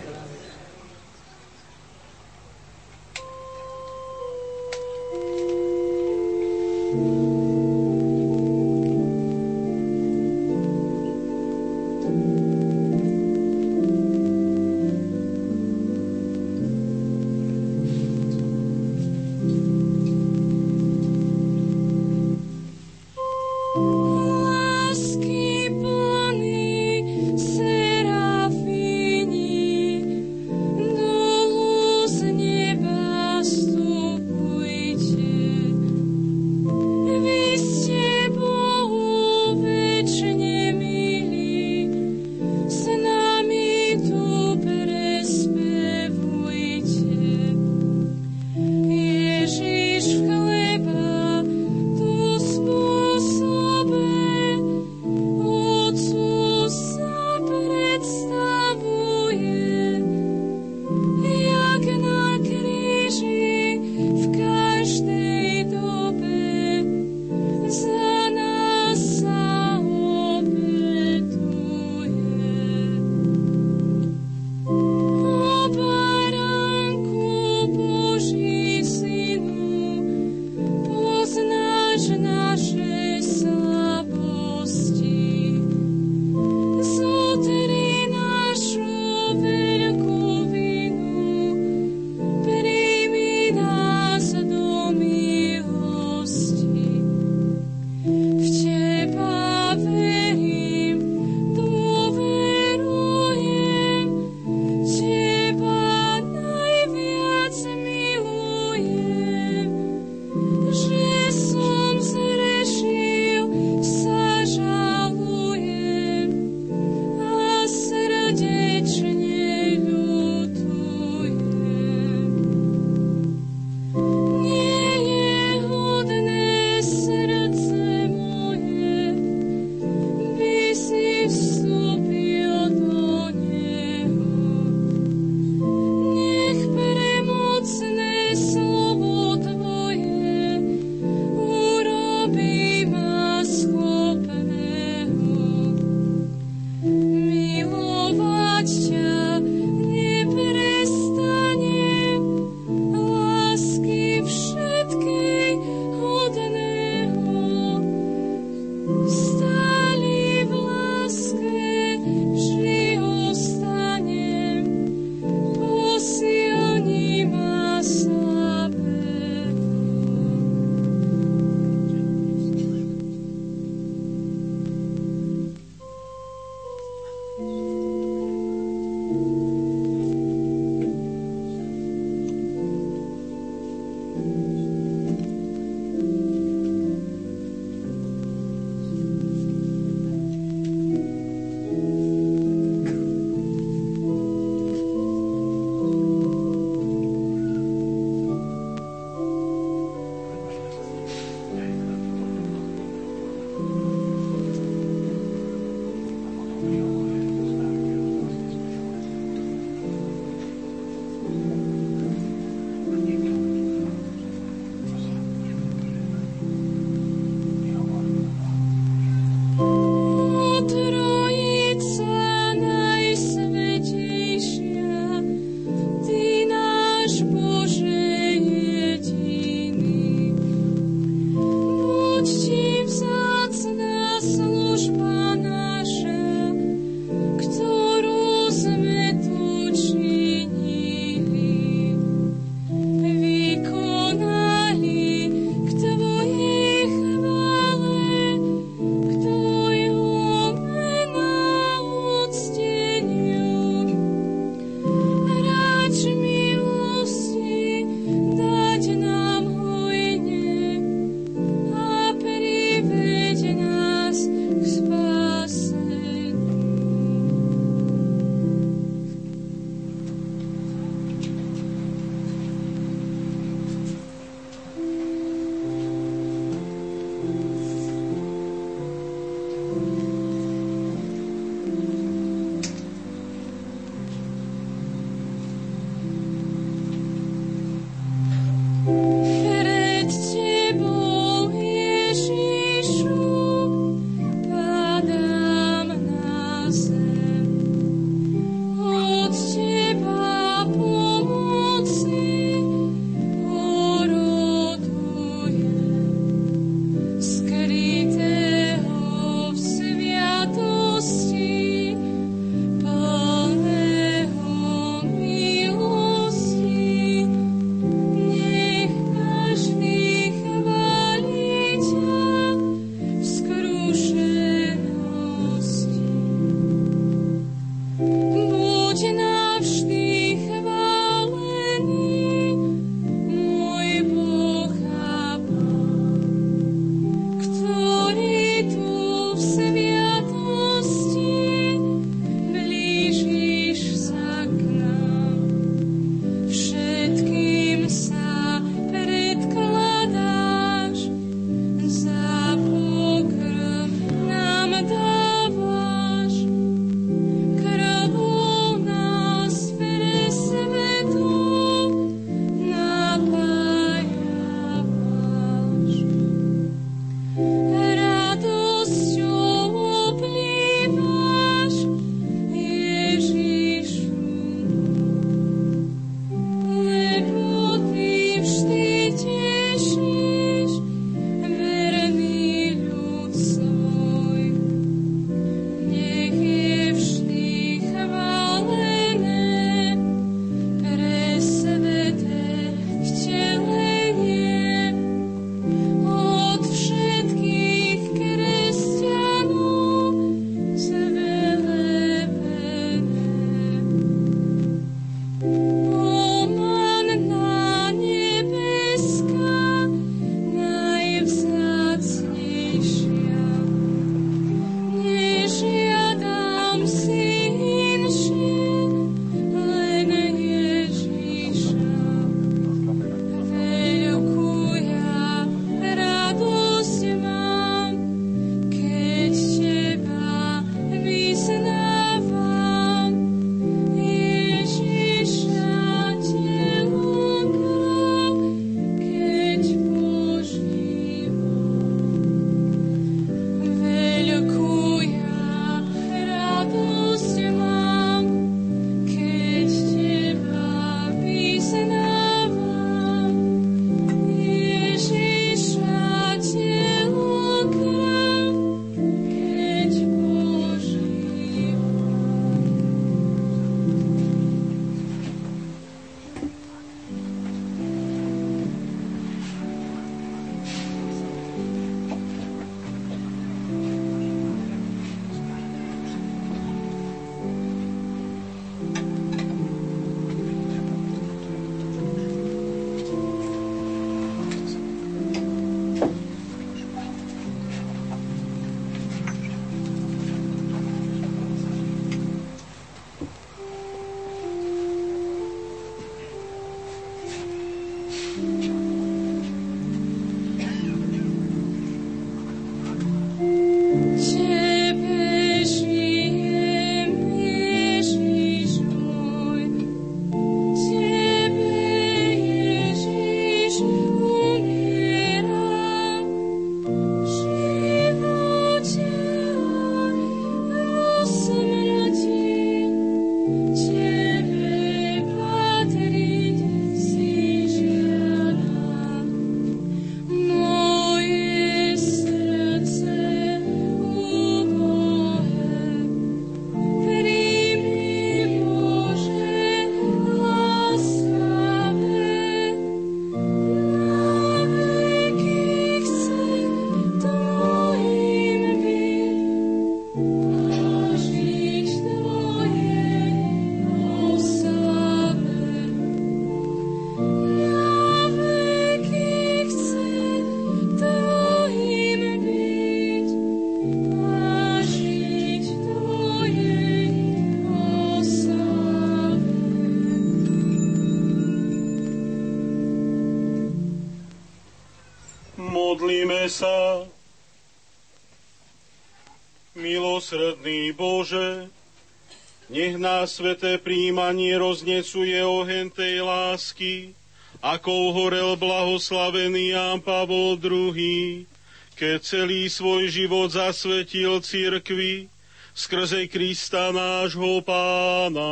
Sveté príjmanie roznecuje oheň tej lásky, ako horel blahoslavený Ján Pavol II, keď celý svoj život zasvetil cirkvi skrze Krista nášho pána.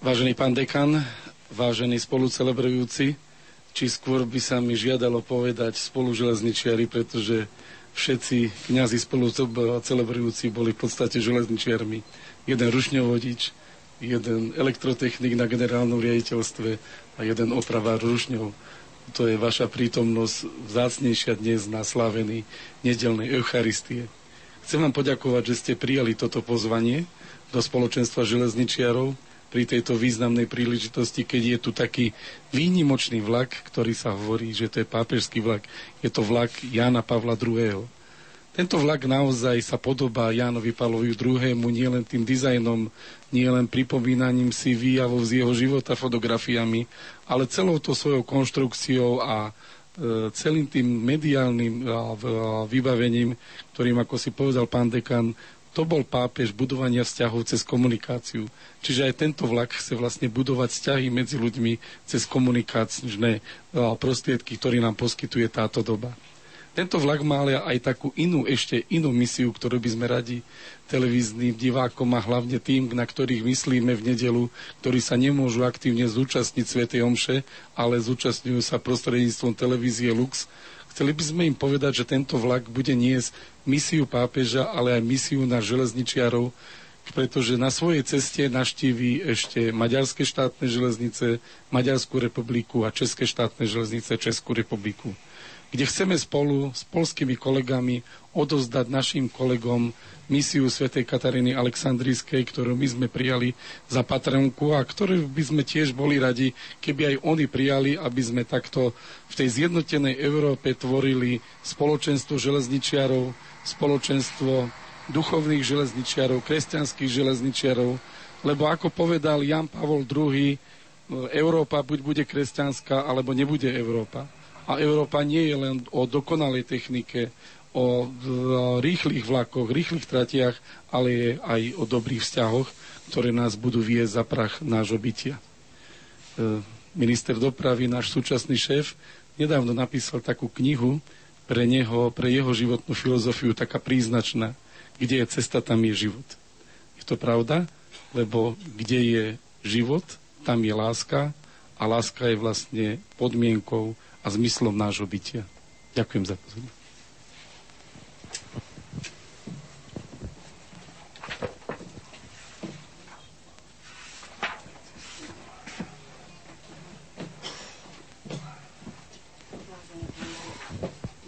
Vážený pán dekan, vážení spolucelebrujúci, či skôr by sa mi žiadalo povedať spoluželezničiari, pretože všetci kňazi spolucelebrujúci boli v podstate železničiarmi. Jeden rušňovodič, jeden elektrotechnik na generálnom riaditeľstve a jeden opravár rušňov. To je vaša prítomnosť vzácnejšia dnes na slávený nedelnej Eucharistie. Chcem vám poďakovať, že ste prijali toto pozvanie do spoločenstva železničiarov, pri tejto významnej príležitosti, keď je tu taký výnimočný vlak, ktorý sa hovorí, že to je pápežský vlak. Je to vlak Jana Pavla II. Tento vlak naozaj sa podobá Jánovi Pavlovi II. nielen tým dizajnom, nielen pripomínaním si výjavov z jeho života fotografiami, ale celou to svojou konštrukciou a e, celým tým mediálnym vybavením, ktorým, ako si povedal pán dekan, to bol pápež budovania vzťahov cez komunikáciu. Čiže aj tento vlak chce vlastne budovať vzťahy medzi ľuďmi cez komunikačné prostriedky, ktorý nám poskytuje táto doba. Tento vlak má ale aj takú inú, ešte inú misiu, ktorú by sme radi televíznym divákom a hlavne tým, na ktorých myslíme v nedelu, ktorí sa nemôžu aktívne zúčastniť Svetej Omše, ale zúčastňujú sa prostredníctvom televízie Lux, Chceli by sme im povedať, že tento vlak bude niesť misiu pápeža, ale aj misiu na železničiarov, pretože na svojej ceste naštíví ešte Maďarské štátne železnice, Maďarskú republiku a České štátne železnice, Českú republiku kde chceme spolu s polskými kolegami odozdať našim kolegom misiu svätej Kataríny Aleksandrijskej, ktorú my sme prijali za patronku a ktorú by sme tiež boli radi, keby aj oni prijali, aby sme takto v tej zjednotenej Európe tvorili spoločenstvo železničiarov, spoločenstvo duchovných železničiarov, kresťanských železničiarov, lebo ako povedal Jan Pavol II, Európa buď bude kresťanská, alebo nebude Európa. A Európa nie je len o dokonalej technike, o rýchlych vlakoch, rýchlych tratiach, ale je aj o dobrých vzťahoch, ktoré nás budú viesť za prach nášho bytia. E, minister dopravy, náš súčasný šéf, nedávno napísal takú knihu pre neho, pre jeho životnú filozofiu, taká príznačná, kde je cesta, tam je život. Je to pravda, lebo kde je život, tam je láska a láska je vlastne podmienkou a zmyslom nášho bytia. Ďakujem za pozornosť.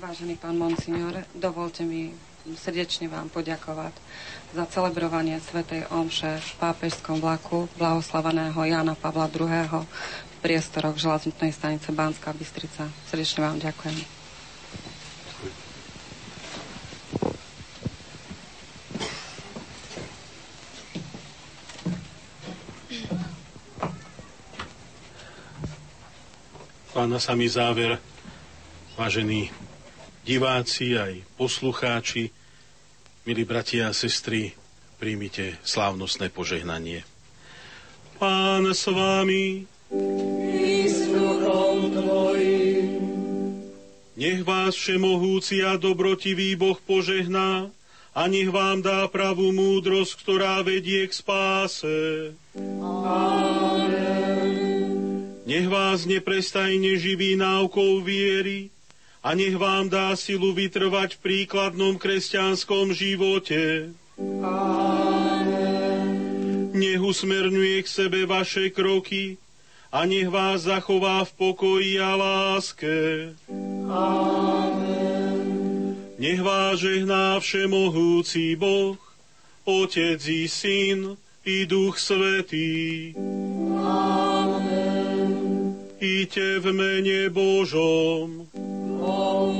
Vážený pán Monsignor, dovolte mi srdečne vám poďakovať za celebrovanie Svetej Omše v pápežskom vlaku blahoslaveného Jana Pavla II priestoroch železničnej stanice Banská Bystrica. Srdečne vám ďakujem. Pán na samý záver, vážení diváci aj poslucháči, milí bratia a sestry, príjmite slávnostné požehnanie. Pán s vámi, nech vás všemohúci a dobrotivý Boh požehná a nech vám dá pravú múdrosť, ktorá vedie k spáse. Amen. Nech vás neprestajne živí náukou viery a nech vám dá silu vytrvať v príkladnom kresťanskom živote. Amen. Nech usmerňuje k sebe vaše kroky a nech vás zachová v pokoji a láske. Amen. Nech vás žehná všemohúci Boh, Otec i Syn i Duch Svetý. Amen. Ite v mene Božom. Amen.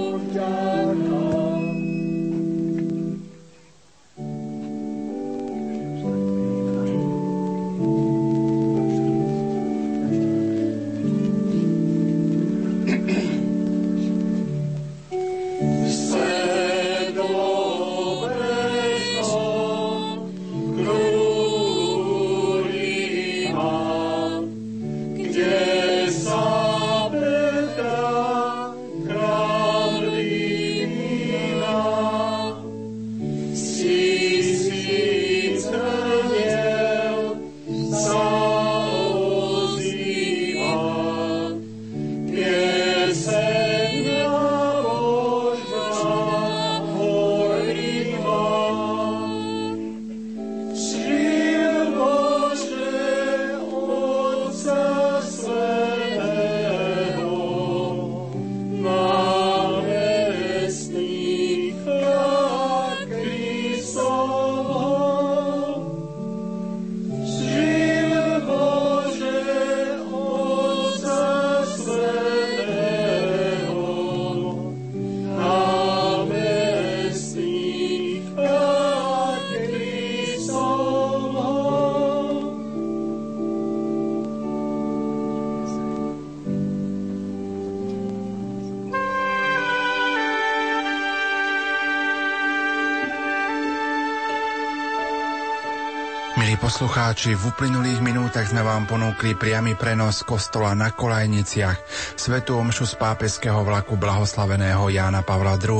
Poslucháči, v uplynulých minútach sme vám ponúkli priamy prenos kostola na Kolajniciach, svetú omšu z pápeského vlaku blahoslaveného Jána Pavla II.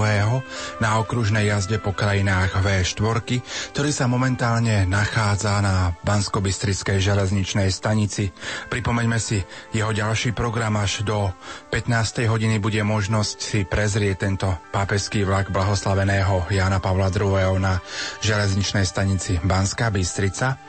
na okružnej jazde po krajinách V4, ktorý sa momentálne nachádza na Banskobystrickej železničnej stanici. Pripomeňme si, jeho ďalší program až do 15. hodiny bude možnosť si prezrieť tento pápeský vlak blahoslaveného Jána Pavla II. na železničnej stanici Banská Bystrica.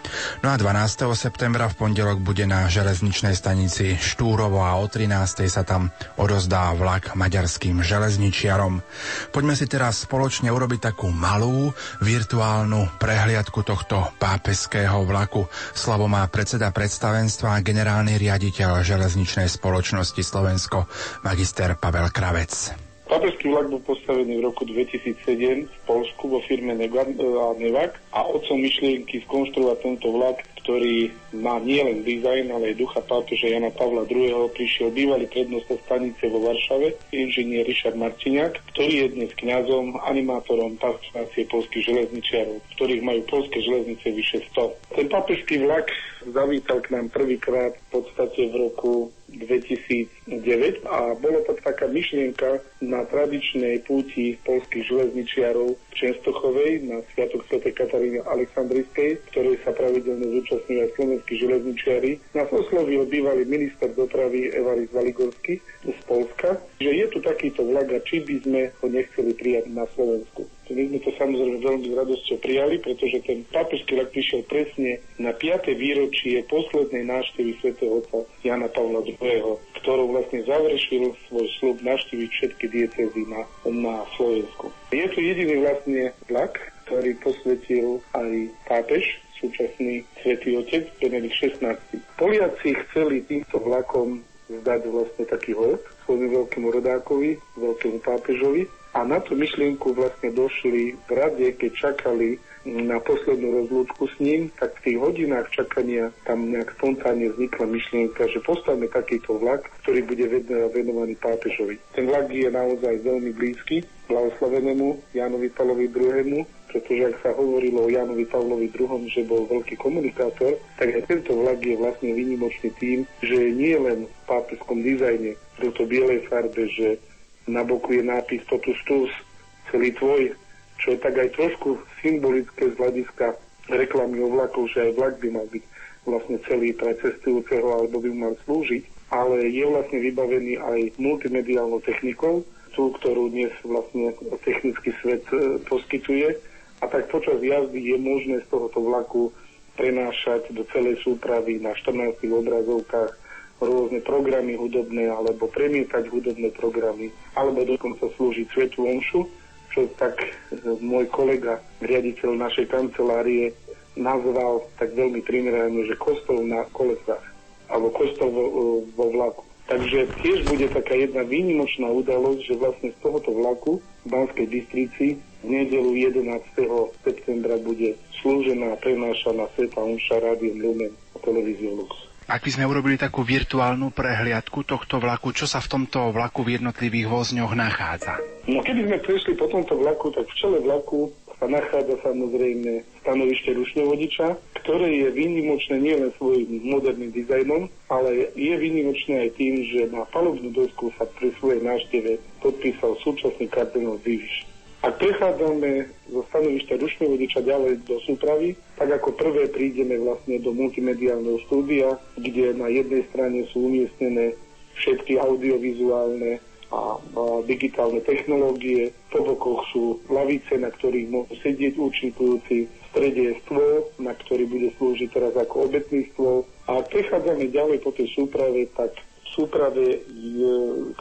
No a 12. septembra v pondelok bude na železničnej stanici Štúrovo a o 13. sa tam odozdá vlak maďarským železničiarom. Poďme si teraz spoločne urobiť takú malú virtuálnu prehliadku tohto pápeského vlaku. Slovo má predseda predstavenstva a generálny riaditeľ železničnej spoločnosti Slovensko, magister Pavel Kravec. Pápežský vlak bol postavený v roku 2007 v Polsku vo firme Nevak a otcom myšlienky skonštruovať tento vlak, ktorý má nielen dizajn, ale aj ducha pápeža Jana Pavla II. prišiel bývalý prednosta stanice vo Varšave, inžinier Richard Marciniak, ktorý je dnes kňazom, animátorom fascinácie polských železničiarov, ktorých majú polské železnice vyše 100. Ten pápežský vlak zavítal k nám prvýkrát v podstate v roku 2009 a bolo to taká myšlienka na tradičnej púti polských železničiarov v Čenstochovej na Sviatok Sv. Kataríny Aleksandrijskej, ktorej sa pravidelne zúčastňujú aj slovenskí železničiari. Nás oslovil bývalý minister dopravy Evaris Valigorský z Polska, že je tu takýto vlak a či by sme ho nechceli prijať na Slovensku. My sme to samozrejme veľmi s radosťou prijali, pretože ten pápežský rok prišiel presne na 5. výročie poslednej návštevy svätého Otca Jana Pavla II., ktorou vlastne završil svoj slub navštíviť všetky diecezy na, na Slovensku. Je tu jediný vlastne vlak, ktorý posvetil aj pápež, súčasný svätý Otec Benedikt XVI. Poliaci chceli týmto vlakom zdať vlastne taký hold svojmu veľkému rodákovi, veľkému pápežovi, a na tú myšlienku vlastne došli v rade, keď čakali na poslednú rozlúčku s ním, tak v tých hodinách čakania tam nejak spontánne vznikla myšlienka, že postavme takýto vlak, ktorý bude venovaný pápežovi. Ten vlak je naozaj veľmi blízky blahoslavenému Jánovi Pavlovi II., pretože ak sa hovorilo o Jánovi Pavlovi II., že bol veľký komunikátor, tak aj tento vlak je vlastne výnimočný tým, že nie len v pápežskom dizajne, v to bielej farbe, že na boku je nápis Totus Tus, celý tvoj, čo je tak aj trošku symbolické z hľadiska reklamy o vlakov, že aj vlak by mal byť vlastne celý pre cestujúceho alebo by mal slúžiť, ale je vlastne vybavený aj multimediálnou technikou, tú, ktorú dnes vlastne technický svet e, poskytuje. A tak počas jazdy je možné z tohoto vlaku prenášať do celej súpravy na 14 obrazovkách rôzne programy hudobné alebo premietať hudobné programy alebo dokonca slúžiť svetu omšu, čo tak e, môj kolega, riaditeľ našej kancelárie, nazval tak veľmi primerane, že kostol na kolesách alebo kostol vo, e, vo vlaku. Takže tiež bude taká jedna výnimočná udalosť, že vlastne z tohoto vlaku v Banskej Bystrici v nedelu 11. septembra bude slúžená a prenášaná Sveta Omša Rádiom Lumen a televíziou Lux. Ak by sme urobili takú virtuálnu prehliadku tohto vlaku, čo sa v tomto vlaku v jednotlivých vozňoch nachádza? No keby sme prešli po tomto vlaku, tak v čele vlaku sa nachádza samozrejme stanovište rušňovodiča, ktoré je výnimočné nielen svojim moderným dizajnom, ale je výnimočné aj tým, že na palubnú dosku sa pri svojej návšteve podpísal súčasný kardinál Ziviš. Ak prechádzame zo stanovišťa rušňovodiča ďalej do súpravy, tak ako prvé prídeme vlastne do multimediálneho štúdia, kde na jednej strane sú umiestnené všetky audiovizuálne a, a digitálne technológie. Po bokoch sú lavice, na ktorých môžu sedieť účinkujúci. V strede je stôl, na ktorý bude slúžiť teraz ako obetný stôl. A prechádzame ďalej po tej súprave, tak súprave,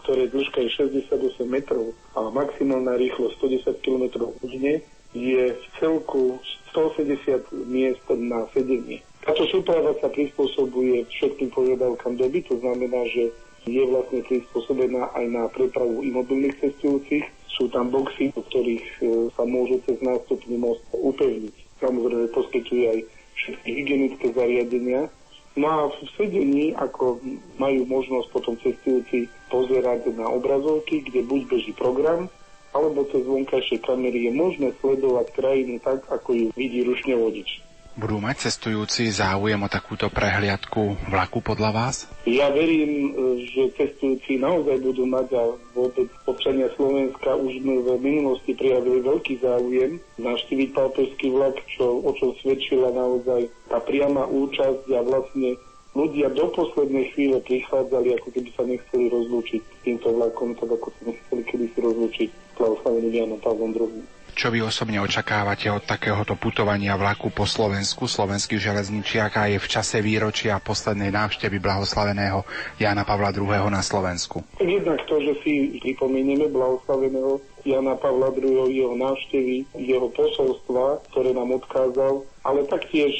ktoré dĺžka je 68 metrov a maximálna rýchlosť 110 km hodine, je v celku 180 miest na sedenie. Táto súprava sa prispôsobuje všetkým požiadavkám doby, to znamená, že je vlastne prispôsobená aj na prepravu imobilných cestujúcich. Sú tam boxy, do ktorých e, sa môže cez nástupný most upevniť. Samozrejme poskytuje aj všetky hygienické zariadenia, No a v sedení, ako majú možnosť potom cestujúci pozerať na obrazovky, kde buď beží program, alebo cez vonkajšie kamery je možné sledovať krajinu tak, ako ju vidí rušňovodič. Budú mať cestujúci záujem o takúto prehliadku vlaku podľa vás? Ja verím, že cestujúci naozaj budú mať a vôbec občania Slovenska už v minulosti prijavili veľký záujem navštíviť pápežský vlak, čo, o čo svedčila naozaj tá priama účasť a vlastne ľudia do poslednej chvíle prichádzali, ako keby sa nechceli rozlúčiť s týmto vlakom, tak ako sa nechceli kedy si rozlúčiť s Janom Pavlom II. Čo vy osobne očakávate od takéhoto putovania vlaku po Slovensku, slovenských železničiach a je v čase výročia poslednej návštevy blahoslaveného Jana Pavla II. na Slovensku? Jednak to, že si pripomenieme blahoslaveného Jana Pavla II. jeho návštevy, jeho posolstva, ktoré nám odkázal, ale taktiež,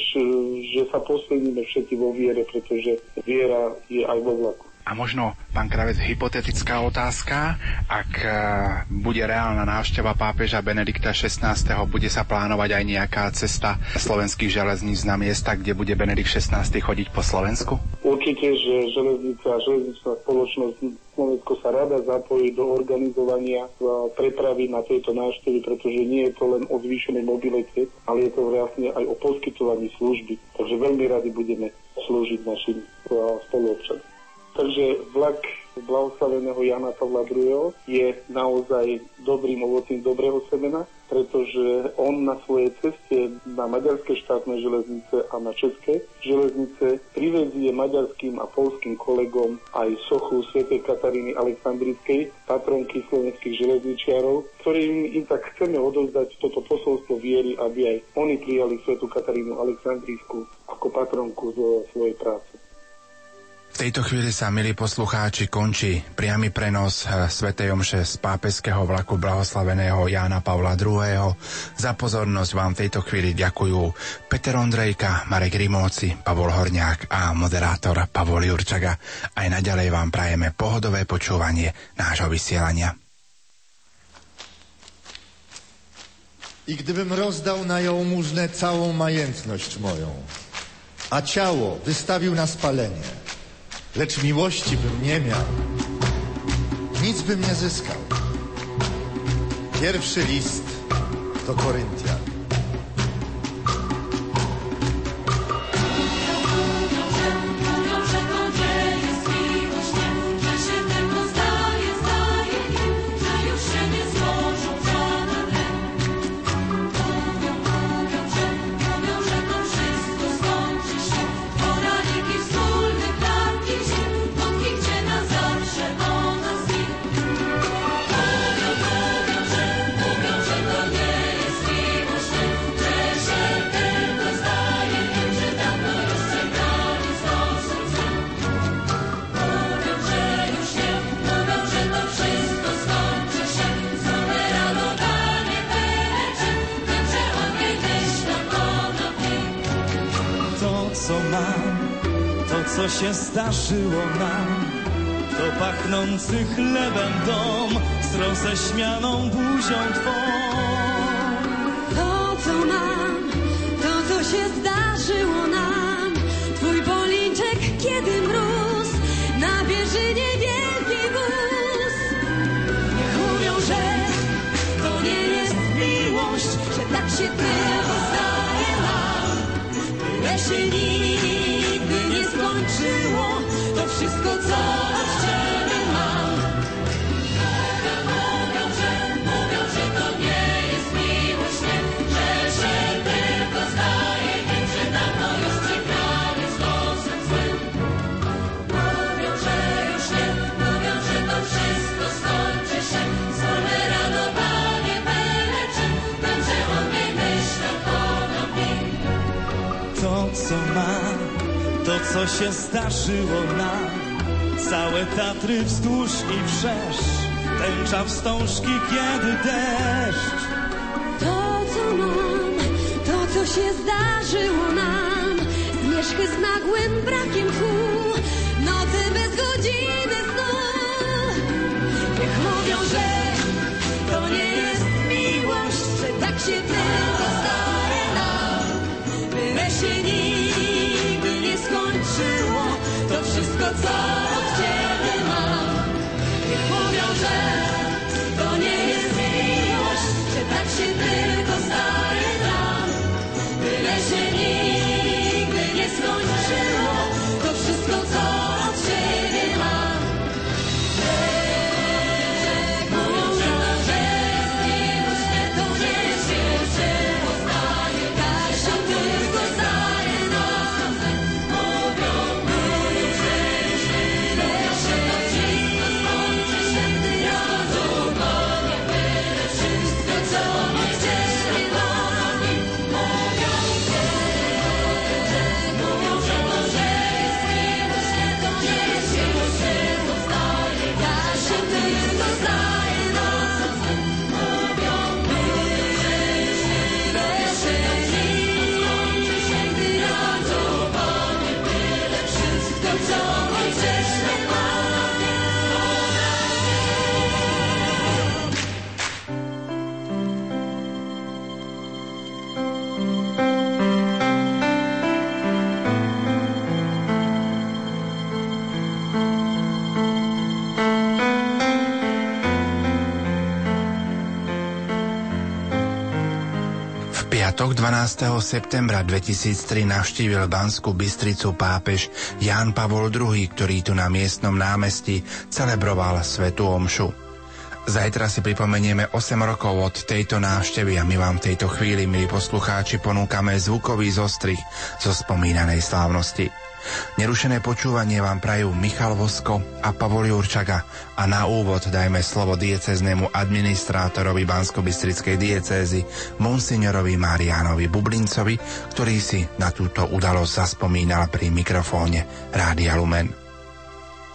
že sa posilníme všetci vo viere, pretože viera je aj vo vlaku. A možno, pán Kravec, hypotetická otázka. Ak e, bude reálna návšteva pápeža Benedikta XVI, bude sa plánovať aj nejaká cesta slovenských železníc na miesta, kde bude Benedikt XVI chodiť po Slovensku? Určite, že železnica a železničná spoločnosť Slovensko sa rada zapojí do organizovania prepravy na tejto návštevy, pretože nie je to len o zvýšenej mobilite, ale je to vlastne aj o poskytovaní služby. Takže veľmi radi budeme slúžiť našim spoluobčanom. Takže vlak blahoslaveného Jana Pavla II. je naozaj dobrým ovocím dobrého semena, pretože on na svojej ceste na maďarské štátne železnice a na české železnice privezie maďarským a polským kolegom aj sochu Sv. Kataríny Aleksandrickej, patronky slovenských železničiarov, ktorým im tak chceme odovzdať toto posolstvo viery, aby aj oni prijali Sv. Katarínu Aleksandrijskú ako patronku zo svojej práce. V tejto chvíli sa, milí poslucháči, končí priamy prenos eh, Sv. Omše z pápežského vlaku blahoslaveného Jána Pavla II. Za pozornosť vám v tejto chvíli ďakujú Peter Ondrejka, Marek Rimóci, Pavol Horňák a moderátor Pavol Jurčaga. Aj naďalej vám prajeme pohodové počúvanie nášho vysielania. I gdybym rozdał na jałmużnę całą majętność moją, a ciało wystawił na spalenie, lecz miłości bym nie miał, nic bym nie zyskał. Pierwszy list do Koryntian. Się zdarzyło nam. To pachnący chlebem dom z roześmianą buzią twą. To, co mam, to, co się zdarzyło nam. Twój policzek, kiedy mróz na wierzynie wielkiej wóz. Niech mówią, że to nie jest miłość, że tak się tylko zdaje nam. Byle się nie skończyło, to wszystko, co od co się zdarzyło nam. Całe Tatry wzdłuż i wszerz, tęcza wstążki, kiedy deszcz. To, co mam, to, co się zdarzyło nam, zmierzchy z nagłym brakiem tchu, nocy bez godziny snu. Niech mówią, że to nie jest miłość, że tak się tylko zdaje nam. Nie to wszystko, co od ciebie mam. Mówią, że to nie jest miłość, że tak się tylko zdaje nam. Byle się nigdy piatok 12. septembra 2003 navštívil Banskú Bystricu pápež Ján Pavol II, ktorý tu na miestnom námestí celebroval Svetu Omšu. Zajtra si pripomenieme 8 rokov od tejto návštevy a my vám v tejto chvíli, milí poslucháči, ponúkame zvukový zostrih zo spomínanej slávnosti. Nerušené počúvanie vám prajú Michal Vosko a Pavol Jurčaga a na úvod dajme slovo dieceznému administrátorovi Bansko-Bystrickej diecézy monsignorovi Marianovi Bublincovi, ktorý si na túto udalosť zaspomínal pri mikrofóne Rádia Lumen.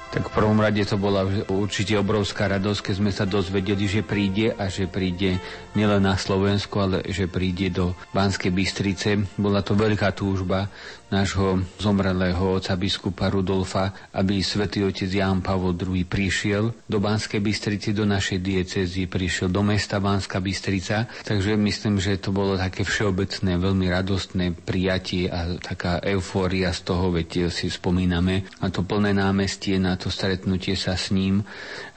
Tak v prvom rade to bola určite obrovská radosť, keď sme sa dozvedeli, že príde a že príde nielen na Slovensku, ale že príde do Banskej Bystrice. Bola to veľká túžba nášho zomrelého oca biskupa Rudolfa, aby svätý otec Ján Pavol II prišiel do Banskej Bystrici, do našej diecezy, prišiel do mesta Banská Bystrica. Takže myslím, že to bolo také všeobecné, veľmi radostné prijatie a taká eufória z toho, veď si spomíname na to plné námestie, na to stretnutie sa s ním,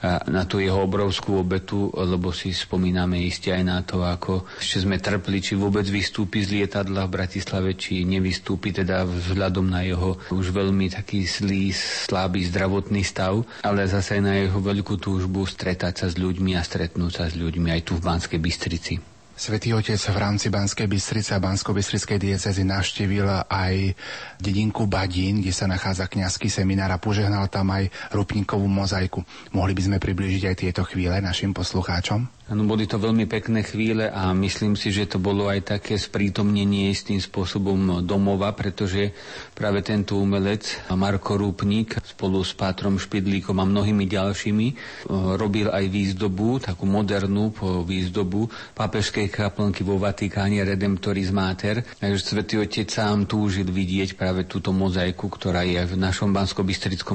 a na tú jeho obrovskú obetu, lebo si spomíname iste aj na to, ako ešte sme trpli, či vôbec vystúpi z lietadla v Bratislave, či nevystúpi teda vzhľadom na jeho už veľmi taký zlý, slabý zdravotný stav, ale zase na jeho veľkú túžbu stretať sa s ľuďmi a stretnúť sa s ľuďmi aj tu v Banskej Bystrici. Svetý Otec v rámci Banskej Bystrice a Bansko-Bystrickej diecezy navštívil aj dedinku Badín, kde sa nachádza kňazský seminár a požehnal tam aj rupníkovú mozaiku. Mohli by sme priblížiť aj tieto chvíle našim poslucháčom? Ano, boli to veľmi pekné chvíle a myslím si, že to bolo aj také sprítomnenie istým spôsobom domova, pretože práve tento umelec Marko Rúpnik spolu s Pátrom Špidlíkom a mnohými ďalšími e, robil aj výzdobu, takú modernú výzdobu pápežskej kaplnky vo Vatikáne Redemptoris Mater. Takže Svetý Otec sám túžil vidieť práve túto mozaiku, ktorá je v našom bansko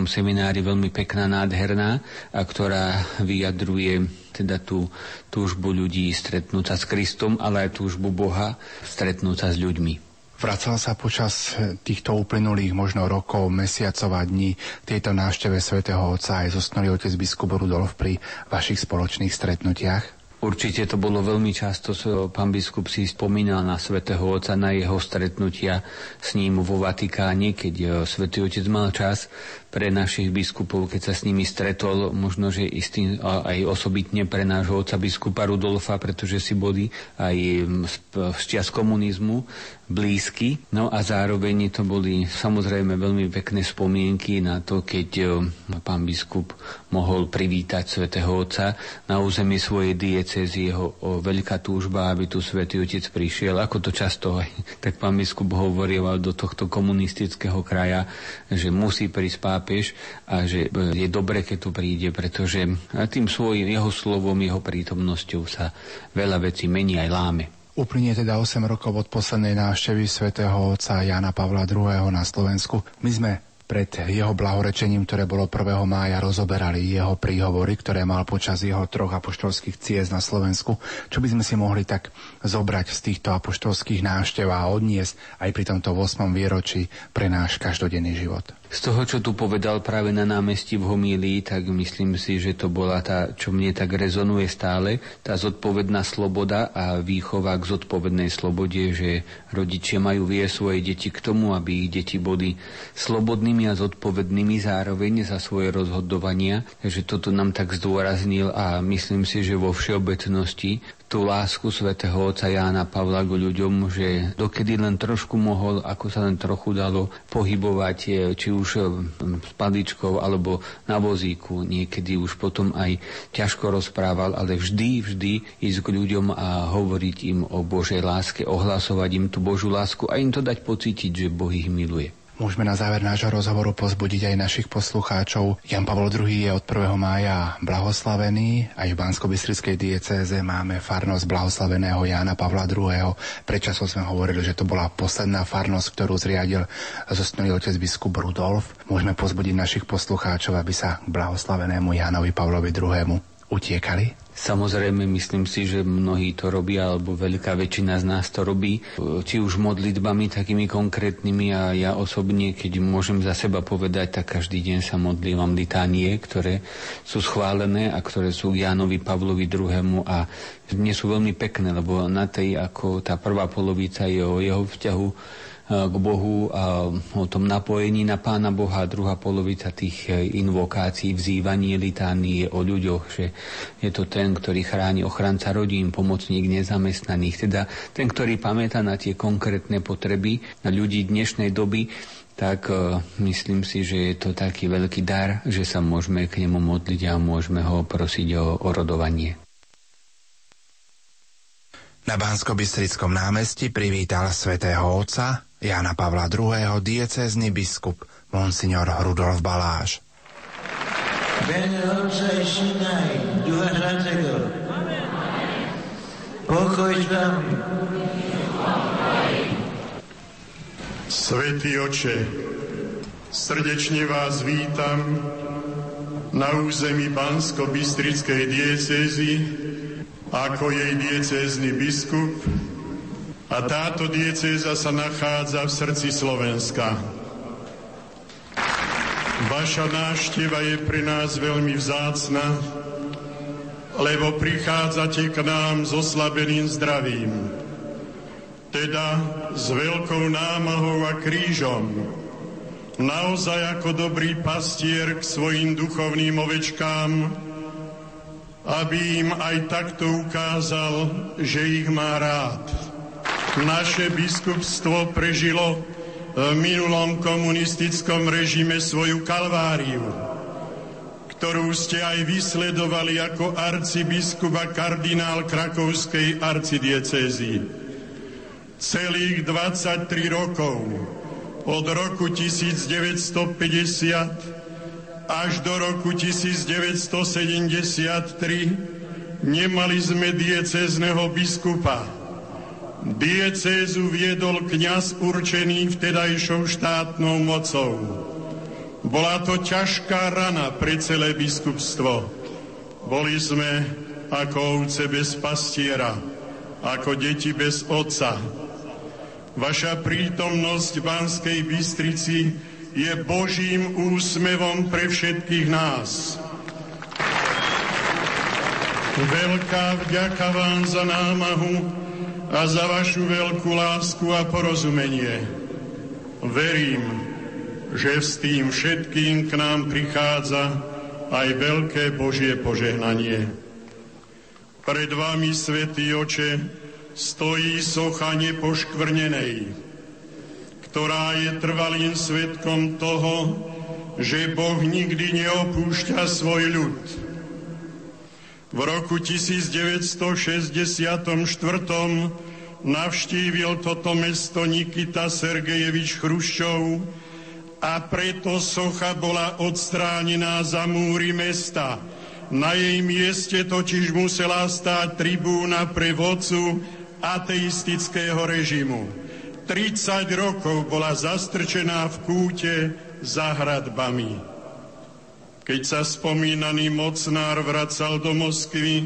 seminári veľmi pekná, nádherná a ktorá vyjadruje teda tú túžbu ľudí stretnúť sa s Kristom, ale aj túžbu Boha stretnúť sa s ľuďmi. Vracal sa počas týchto uplynulých možno rokov, mesiacov a dní tejto návšteve svätého Otca aj zosnulý otec biskup Rudolf pri vašich spoločných stretnutiach? Určite to bolo veľmi často, pán biskup si spomínal na svätého Otca, na jeho stretnutia s ním vo Vatikáne, keď eh, svätý Otec mal čas pre našich biskupov, keď sa s nimi stretol, možno, že istý, aj osobitne pre nášho oca biskupa Rudolfa, pretože si boli aj z čias komunizmu blízky. No a zároveň to boli samozrejme veľmi pekné spomienky na to, keď e, pán biskup mohol privítať svätého Otca na území svojej diecezy jeho veľká túžba, aby tu svätý Otec prišiel. Ako to často aj tak pán biskup hovoril do tohto komunistického kraja, že musí prísť pápež a že je dobre, keď tu príde, pretože tým svojím jeho slovom, jeho prítomnosťou sa veľa vecí mení aj láme. Uplynie teda 8 rokov od poslednej návštevy svätého otca Jana Pavla II. na Slovensku. My sme pred jeho blahorečením, ktoré bolo 1. mája, rozoberali jeho príhovory, ktoré mal počas jeho troch apoštolských ciest na Slovensku. Čo by sme si mohli tak zobrať z týchto apoštolských návštev a odniesť aj pri tomto 8. výročí pre náš každodenný život? Z toho, čo tu povedal práve na námestí v Homílii, tak myslím si, že to bola tá, čo mne tak rezonuje stále, tá zodpovedná sloboda a výchova k zodpovednej slobode, že rodičia majú vie svoje deti k tomu, aby ich deti boli slobodnými a zodpovednými zároveň za svoje rozhodovania. Takže toto nám tak zdôraznil a myslím si, že vo všeobecnosti tú lásku svätého Otca Jána Pavla k ľuďom, že dokedy len trošku mohol, ako sa len trochu dalo pohybovať, e, či už e, s paličkou alebo na vozíku, niekedy už potom aj ťažko rozprával, ale vždy, vždy ísť k ľuďom a hovoriť im o Božej láske, ohlasovať im tú Božú lásku a im to dať pocítiť, že Boh ich miluje. Môžeme na záver nášho rozhovoru pozbudiť aj našich poslucháčov. Jan Pavol II je od 1. mája blahoslavený. Aj v bansko diecéze máme farnosť blahoslaveného Jana Pavla II. Predčasom sme hovorili, že to bola posledná farnosť, ktorú zriadil zostnulý otec biskup Rudolf. Môžeme pozbudiť našich poslucháčov, aby sa k blahoslavenému Jánovi Pavlovi II utiekali? Samozrejme, myslím si, že mnohí to robia, alebo veľká väčšina z nás to robí, či už modlitbami takými konkrétnymi a ja osobne, keď môžem za seba povedať, tak každý deň sa modlívam litánie, ktoré sú schválené a ktoré sú Jánovi Pavlovi II. a nie sú veľmi pekné, lebo na tej, ako tá prvá polovica je jeho vzťahu k Bohu a o tom napojení na Pána Boha. Druhá polovica tých e, invokácií, vzývaní litány je o ľuďoch, že je to ten, ktorý chráni ochranca rodín, pomocník nezamestnaných, teda ten, ktorý pamätá na tie konkrétne potreby na ľudí dnešnej doby, tak uh, myslím si, že je to taký veľký dar, že sa môžeme k nemu modliť a môžeme ho prosiť o, o rodovanie. Na bansko námestí privítal svätého Otca Jana Pavla II. diecézny biskup Monsignor Rudolf Baláš. Pokoj s vami. Svetý oče, srdečne vás vítam na území Bansko-Bystrickej diecézy ako jej diecézny biskup a táto diecéza sa nachádza v srdci Slovenska. Vaša návšteva je pre nás veľmi vzácna, lebo prichádzate k nám s oslabeným zdravím, teda s veľkou námahou a krížom, naozaj ako dobrý pastier k svojim duchovným ovečkám, aby im aj takto ukázal, že ich má rád naše biskupstvo prežilo v minulom komunistickom režime svoju kalváriu, ktorú ste aj vysledovali ako arcibiskup a kardinál krakovskej arcidiecézy. Celých 23 rokov, od roku 1950 až do roku 1973, nemali sme diecézneho biskupa Diecézu viedol kňaz určený vtedajšou štátnou mocou. Bola to ťažká rana pre celé biskupstvo. Boli sme ako ovce bez pastiera, ako deti bez otca. Vaša prítomnosť v Banskej Bystrici je Božím úsmevom pre všetkých nás. Veľká vďaka vám za námahu, a za vašu veľkú lásku a porozumenie. Verím, že s tým všetkým k nám prichádza aj veľké Božie požehnanie. Pred vami, Svetý Oče, stojí socha nepoškvrnenej, ktorá je trvalým svetkom toho, že Boh nikdy neopúšťa svoj ľud. V roku 1964 navštívil toto mesto Nikita Sergejevič Chruščov a preto socha bola odstránená za múry mesta. Na jej mieste totiž musela stáť tribúna pre vodcu ateistického režimu. 30 rokov bola zastrčená v kúte za hradbami. Keď sa spomínaný mocnár vracal do Moskvy,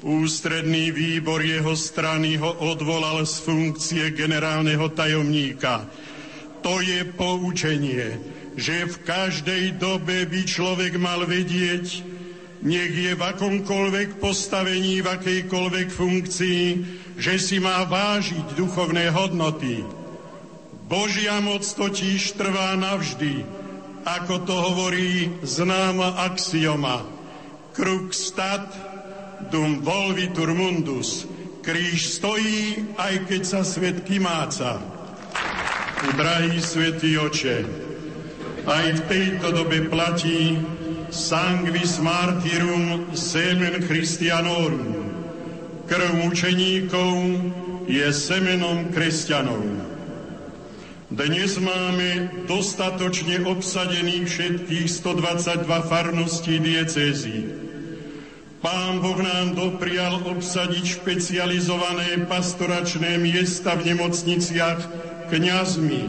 ústredný výbor jeho strany ho odvolal z funkcie generálneho tajomníka. To je poučenie, že v každej dobe by človek mal vedieť, nech je v akomkoľvek postavení, v akejkoľvek funkcii, že si má vážiť duchovné hodnoty. Božia moc totiž trvá navždy ako to hovorí známa axioma. Kruk stat, dum volvitur mundus. Kríž stojí, aj keď sa svet kymáca. Drahý svetý oče, aj v tejto dobe platí sanguis martyrum semen Christianorum. Krv mučeníkov je semenom kresťanov. Dnes máme dostatočne obsadených všetkých 122 farností diecézy. Pán Boh nám doprial obsadiť špecializované pastoračné miesta v nemocniciach kňazmi.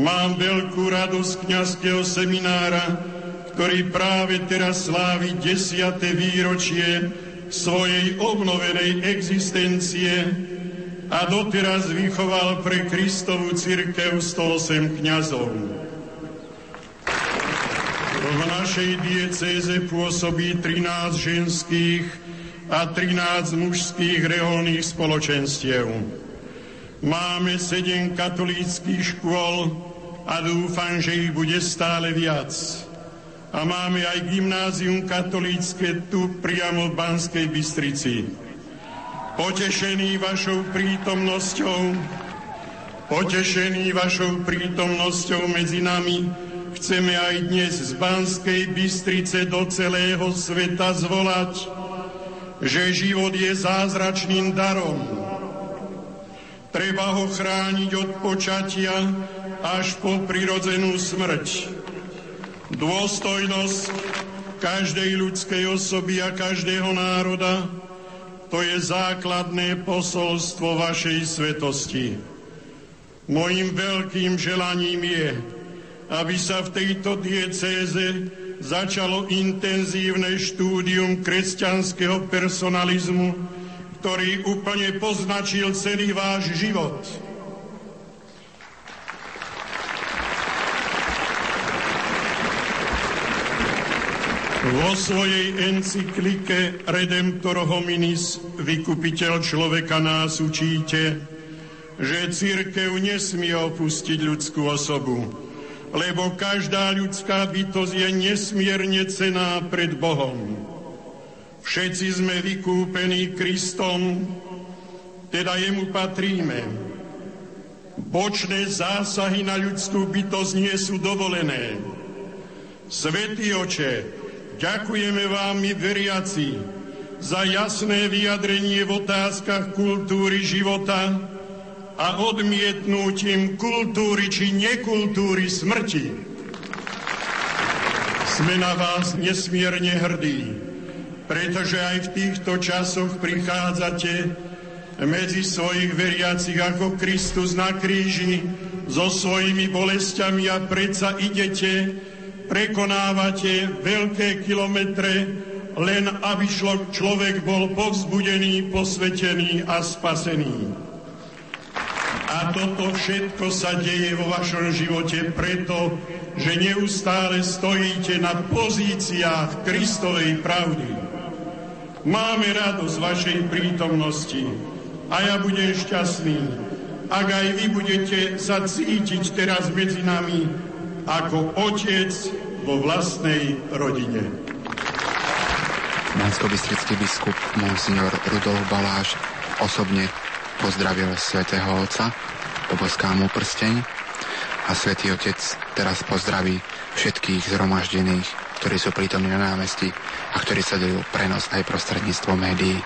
Mám veľkú radosť kňazského seminára, ktorý práve teraz slávi desiate výročie svojej obnovenej existencie a doteraz vychoval pre Kristovú církev 108 kňazov. V našej diecéze pôsobí 13 ženských a 13 mužských reholných spoločenstiev. Máme 7 katolíckých škôl a dúfam, že ich bude stále viac. A máme aj gymnázium katolícke tu priamo v Banskej Bystrici. Potešený vašou prítomnosťou, potešený vašou prítomnosťou medzi nami, chceme aj dnes z Banskej Bystrice do celého sveta zvolať, že život je zázračným darom. Treba ho chrániť od počatia až po prirodzenú smrť. Dôstojnosť každej ľudskej osoby a každého národa to je základné posolstvo vašej svetosti. Mojím veľkým želaním je, aby sa v tejto diecéze začalo intenzívne štúdium kresťanského personalizmu, ktorý úplne poznačil celý váš život. Vo svojej encyklike Redemptor hominis, vykupiteľ človeka nás učíte, že církev nesmie opustiť ľudskú osobu, lebo každá ľudská bytosť je nesmierne cená pred Bohom. Všetci sme vykúpení Kristom, teda jemu patríme. Bočné zásahy na ľudskú bytosť nie sú dovolené. Svetý oče, Ďakujeme vám, my veriaci, za jasné vyjadrenie v otázkach kultúry života a odmietnutím kultúry či nekultúry smrti. Sme na vás nesmierne hrdí, pretože aj v týchto časoch prichádzate medzi svojich veriacich ako Kristus na kríži so svojimi bolestiami a predsa idete prekonávate veľké kilometre, len aby človek bol povzbudený, posvetený a spasený. A toto všetko sa deje vo vašom živote preto, že neustále stojíte na pozíciách Kristovej pravdy. Máme radosť vašej prítomnosti a ja budem šťastný, ak aj vy budete sa cítiť teraz medzi nami ako otec vo vlastnej rodine. Bansko-Bystrický biskup Monsignor Rudolf Baláš osobne pozdravil svätého Otca, poboská mu prsteň a svätý Otec teraz pozdraví všetkých zhromaždených, ktorí sú prítomní na námestí a ktorí sledujú prenos aj prostredníctvom médií.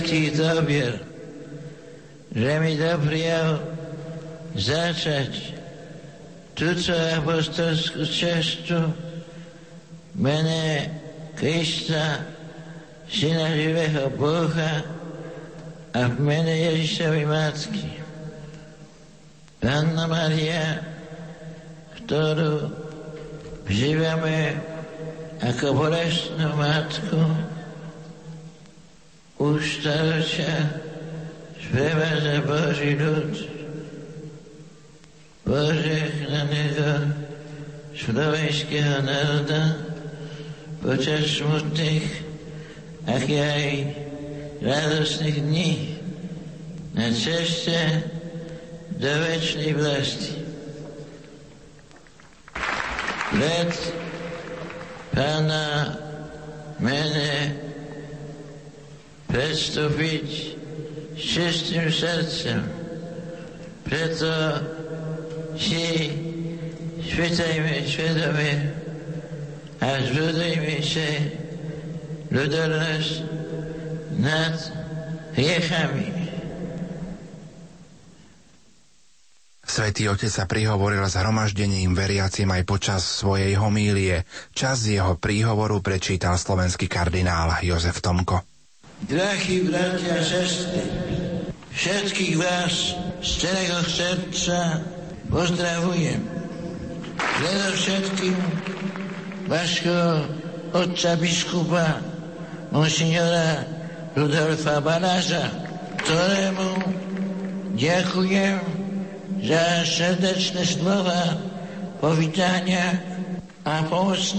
Všetkých dobier, že mi doprial začať túto apostolskú cestu mene Krista, Syna živého Boha a v mene Ježišovej Matky. Panna Maria, ktorú žívame ako bolestnú matku, staršia sprevádza Boží ľud, požehnaného slovenského národa počas smutných, ak aj radostných dní na ceste do väčšnej vlasti. Pred pána mene prestúpiť s čistým srdcem. Preto si spýtajme svedomie a zbudujmy się ludolność nad hriechami. Svetý Otec sa prihovoril zhromaždením veriacim aj počas svojej homílie. Čas jeho príhovoru prečítal slovenský kardinál Jozef Tomko. Drahí bratia a sestry, všetkých vás z celého srdca pozdravujem. Predovšetkým vašho otca biskupa, monsignora Rudolfa Baláža, ktorému ďakujem za srdečné slova powitania a pomocne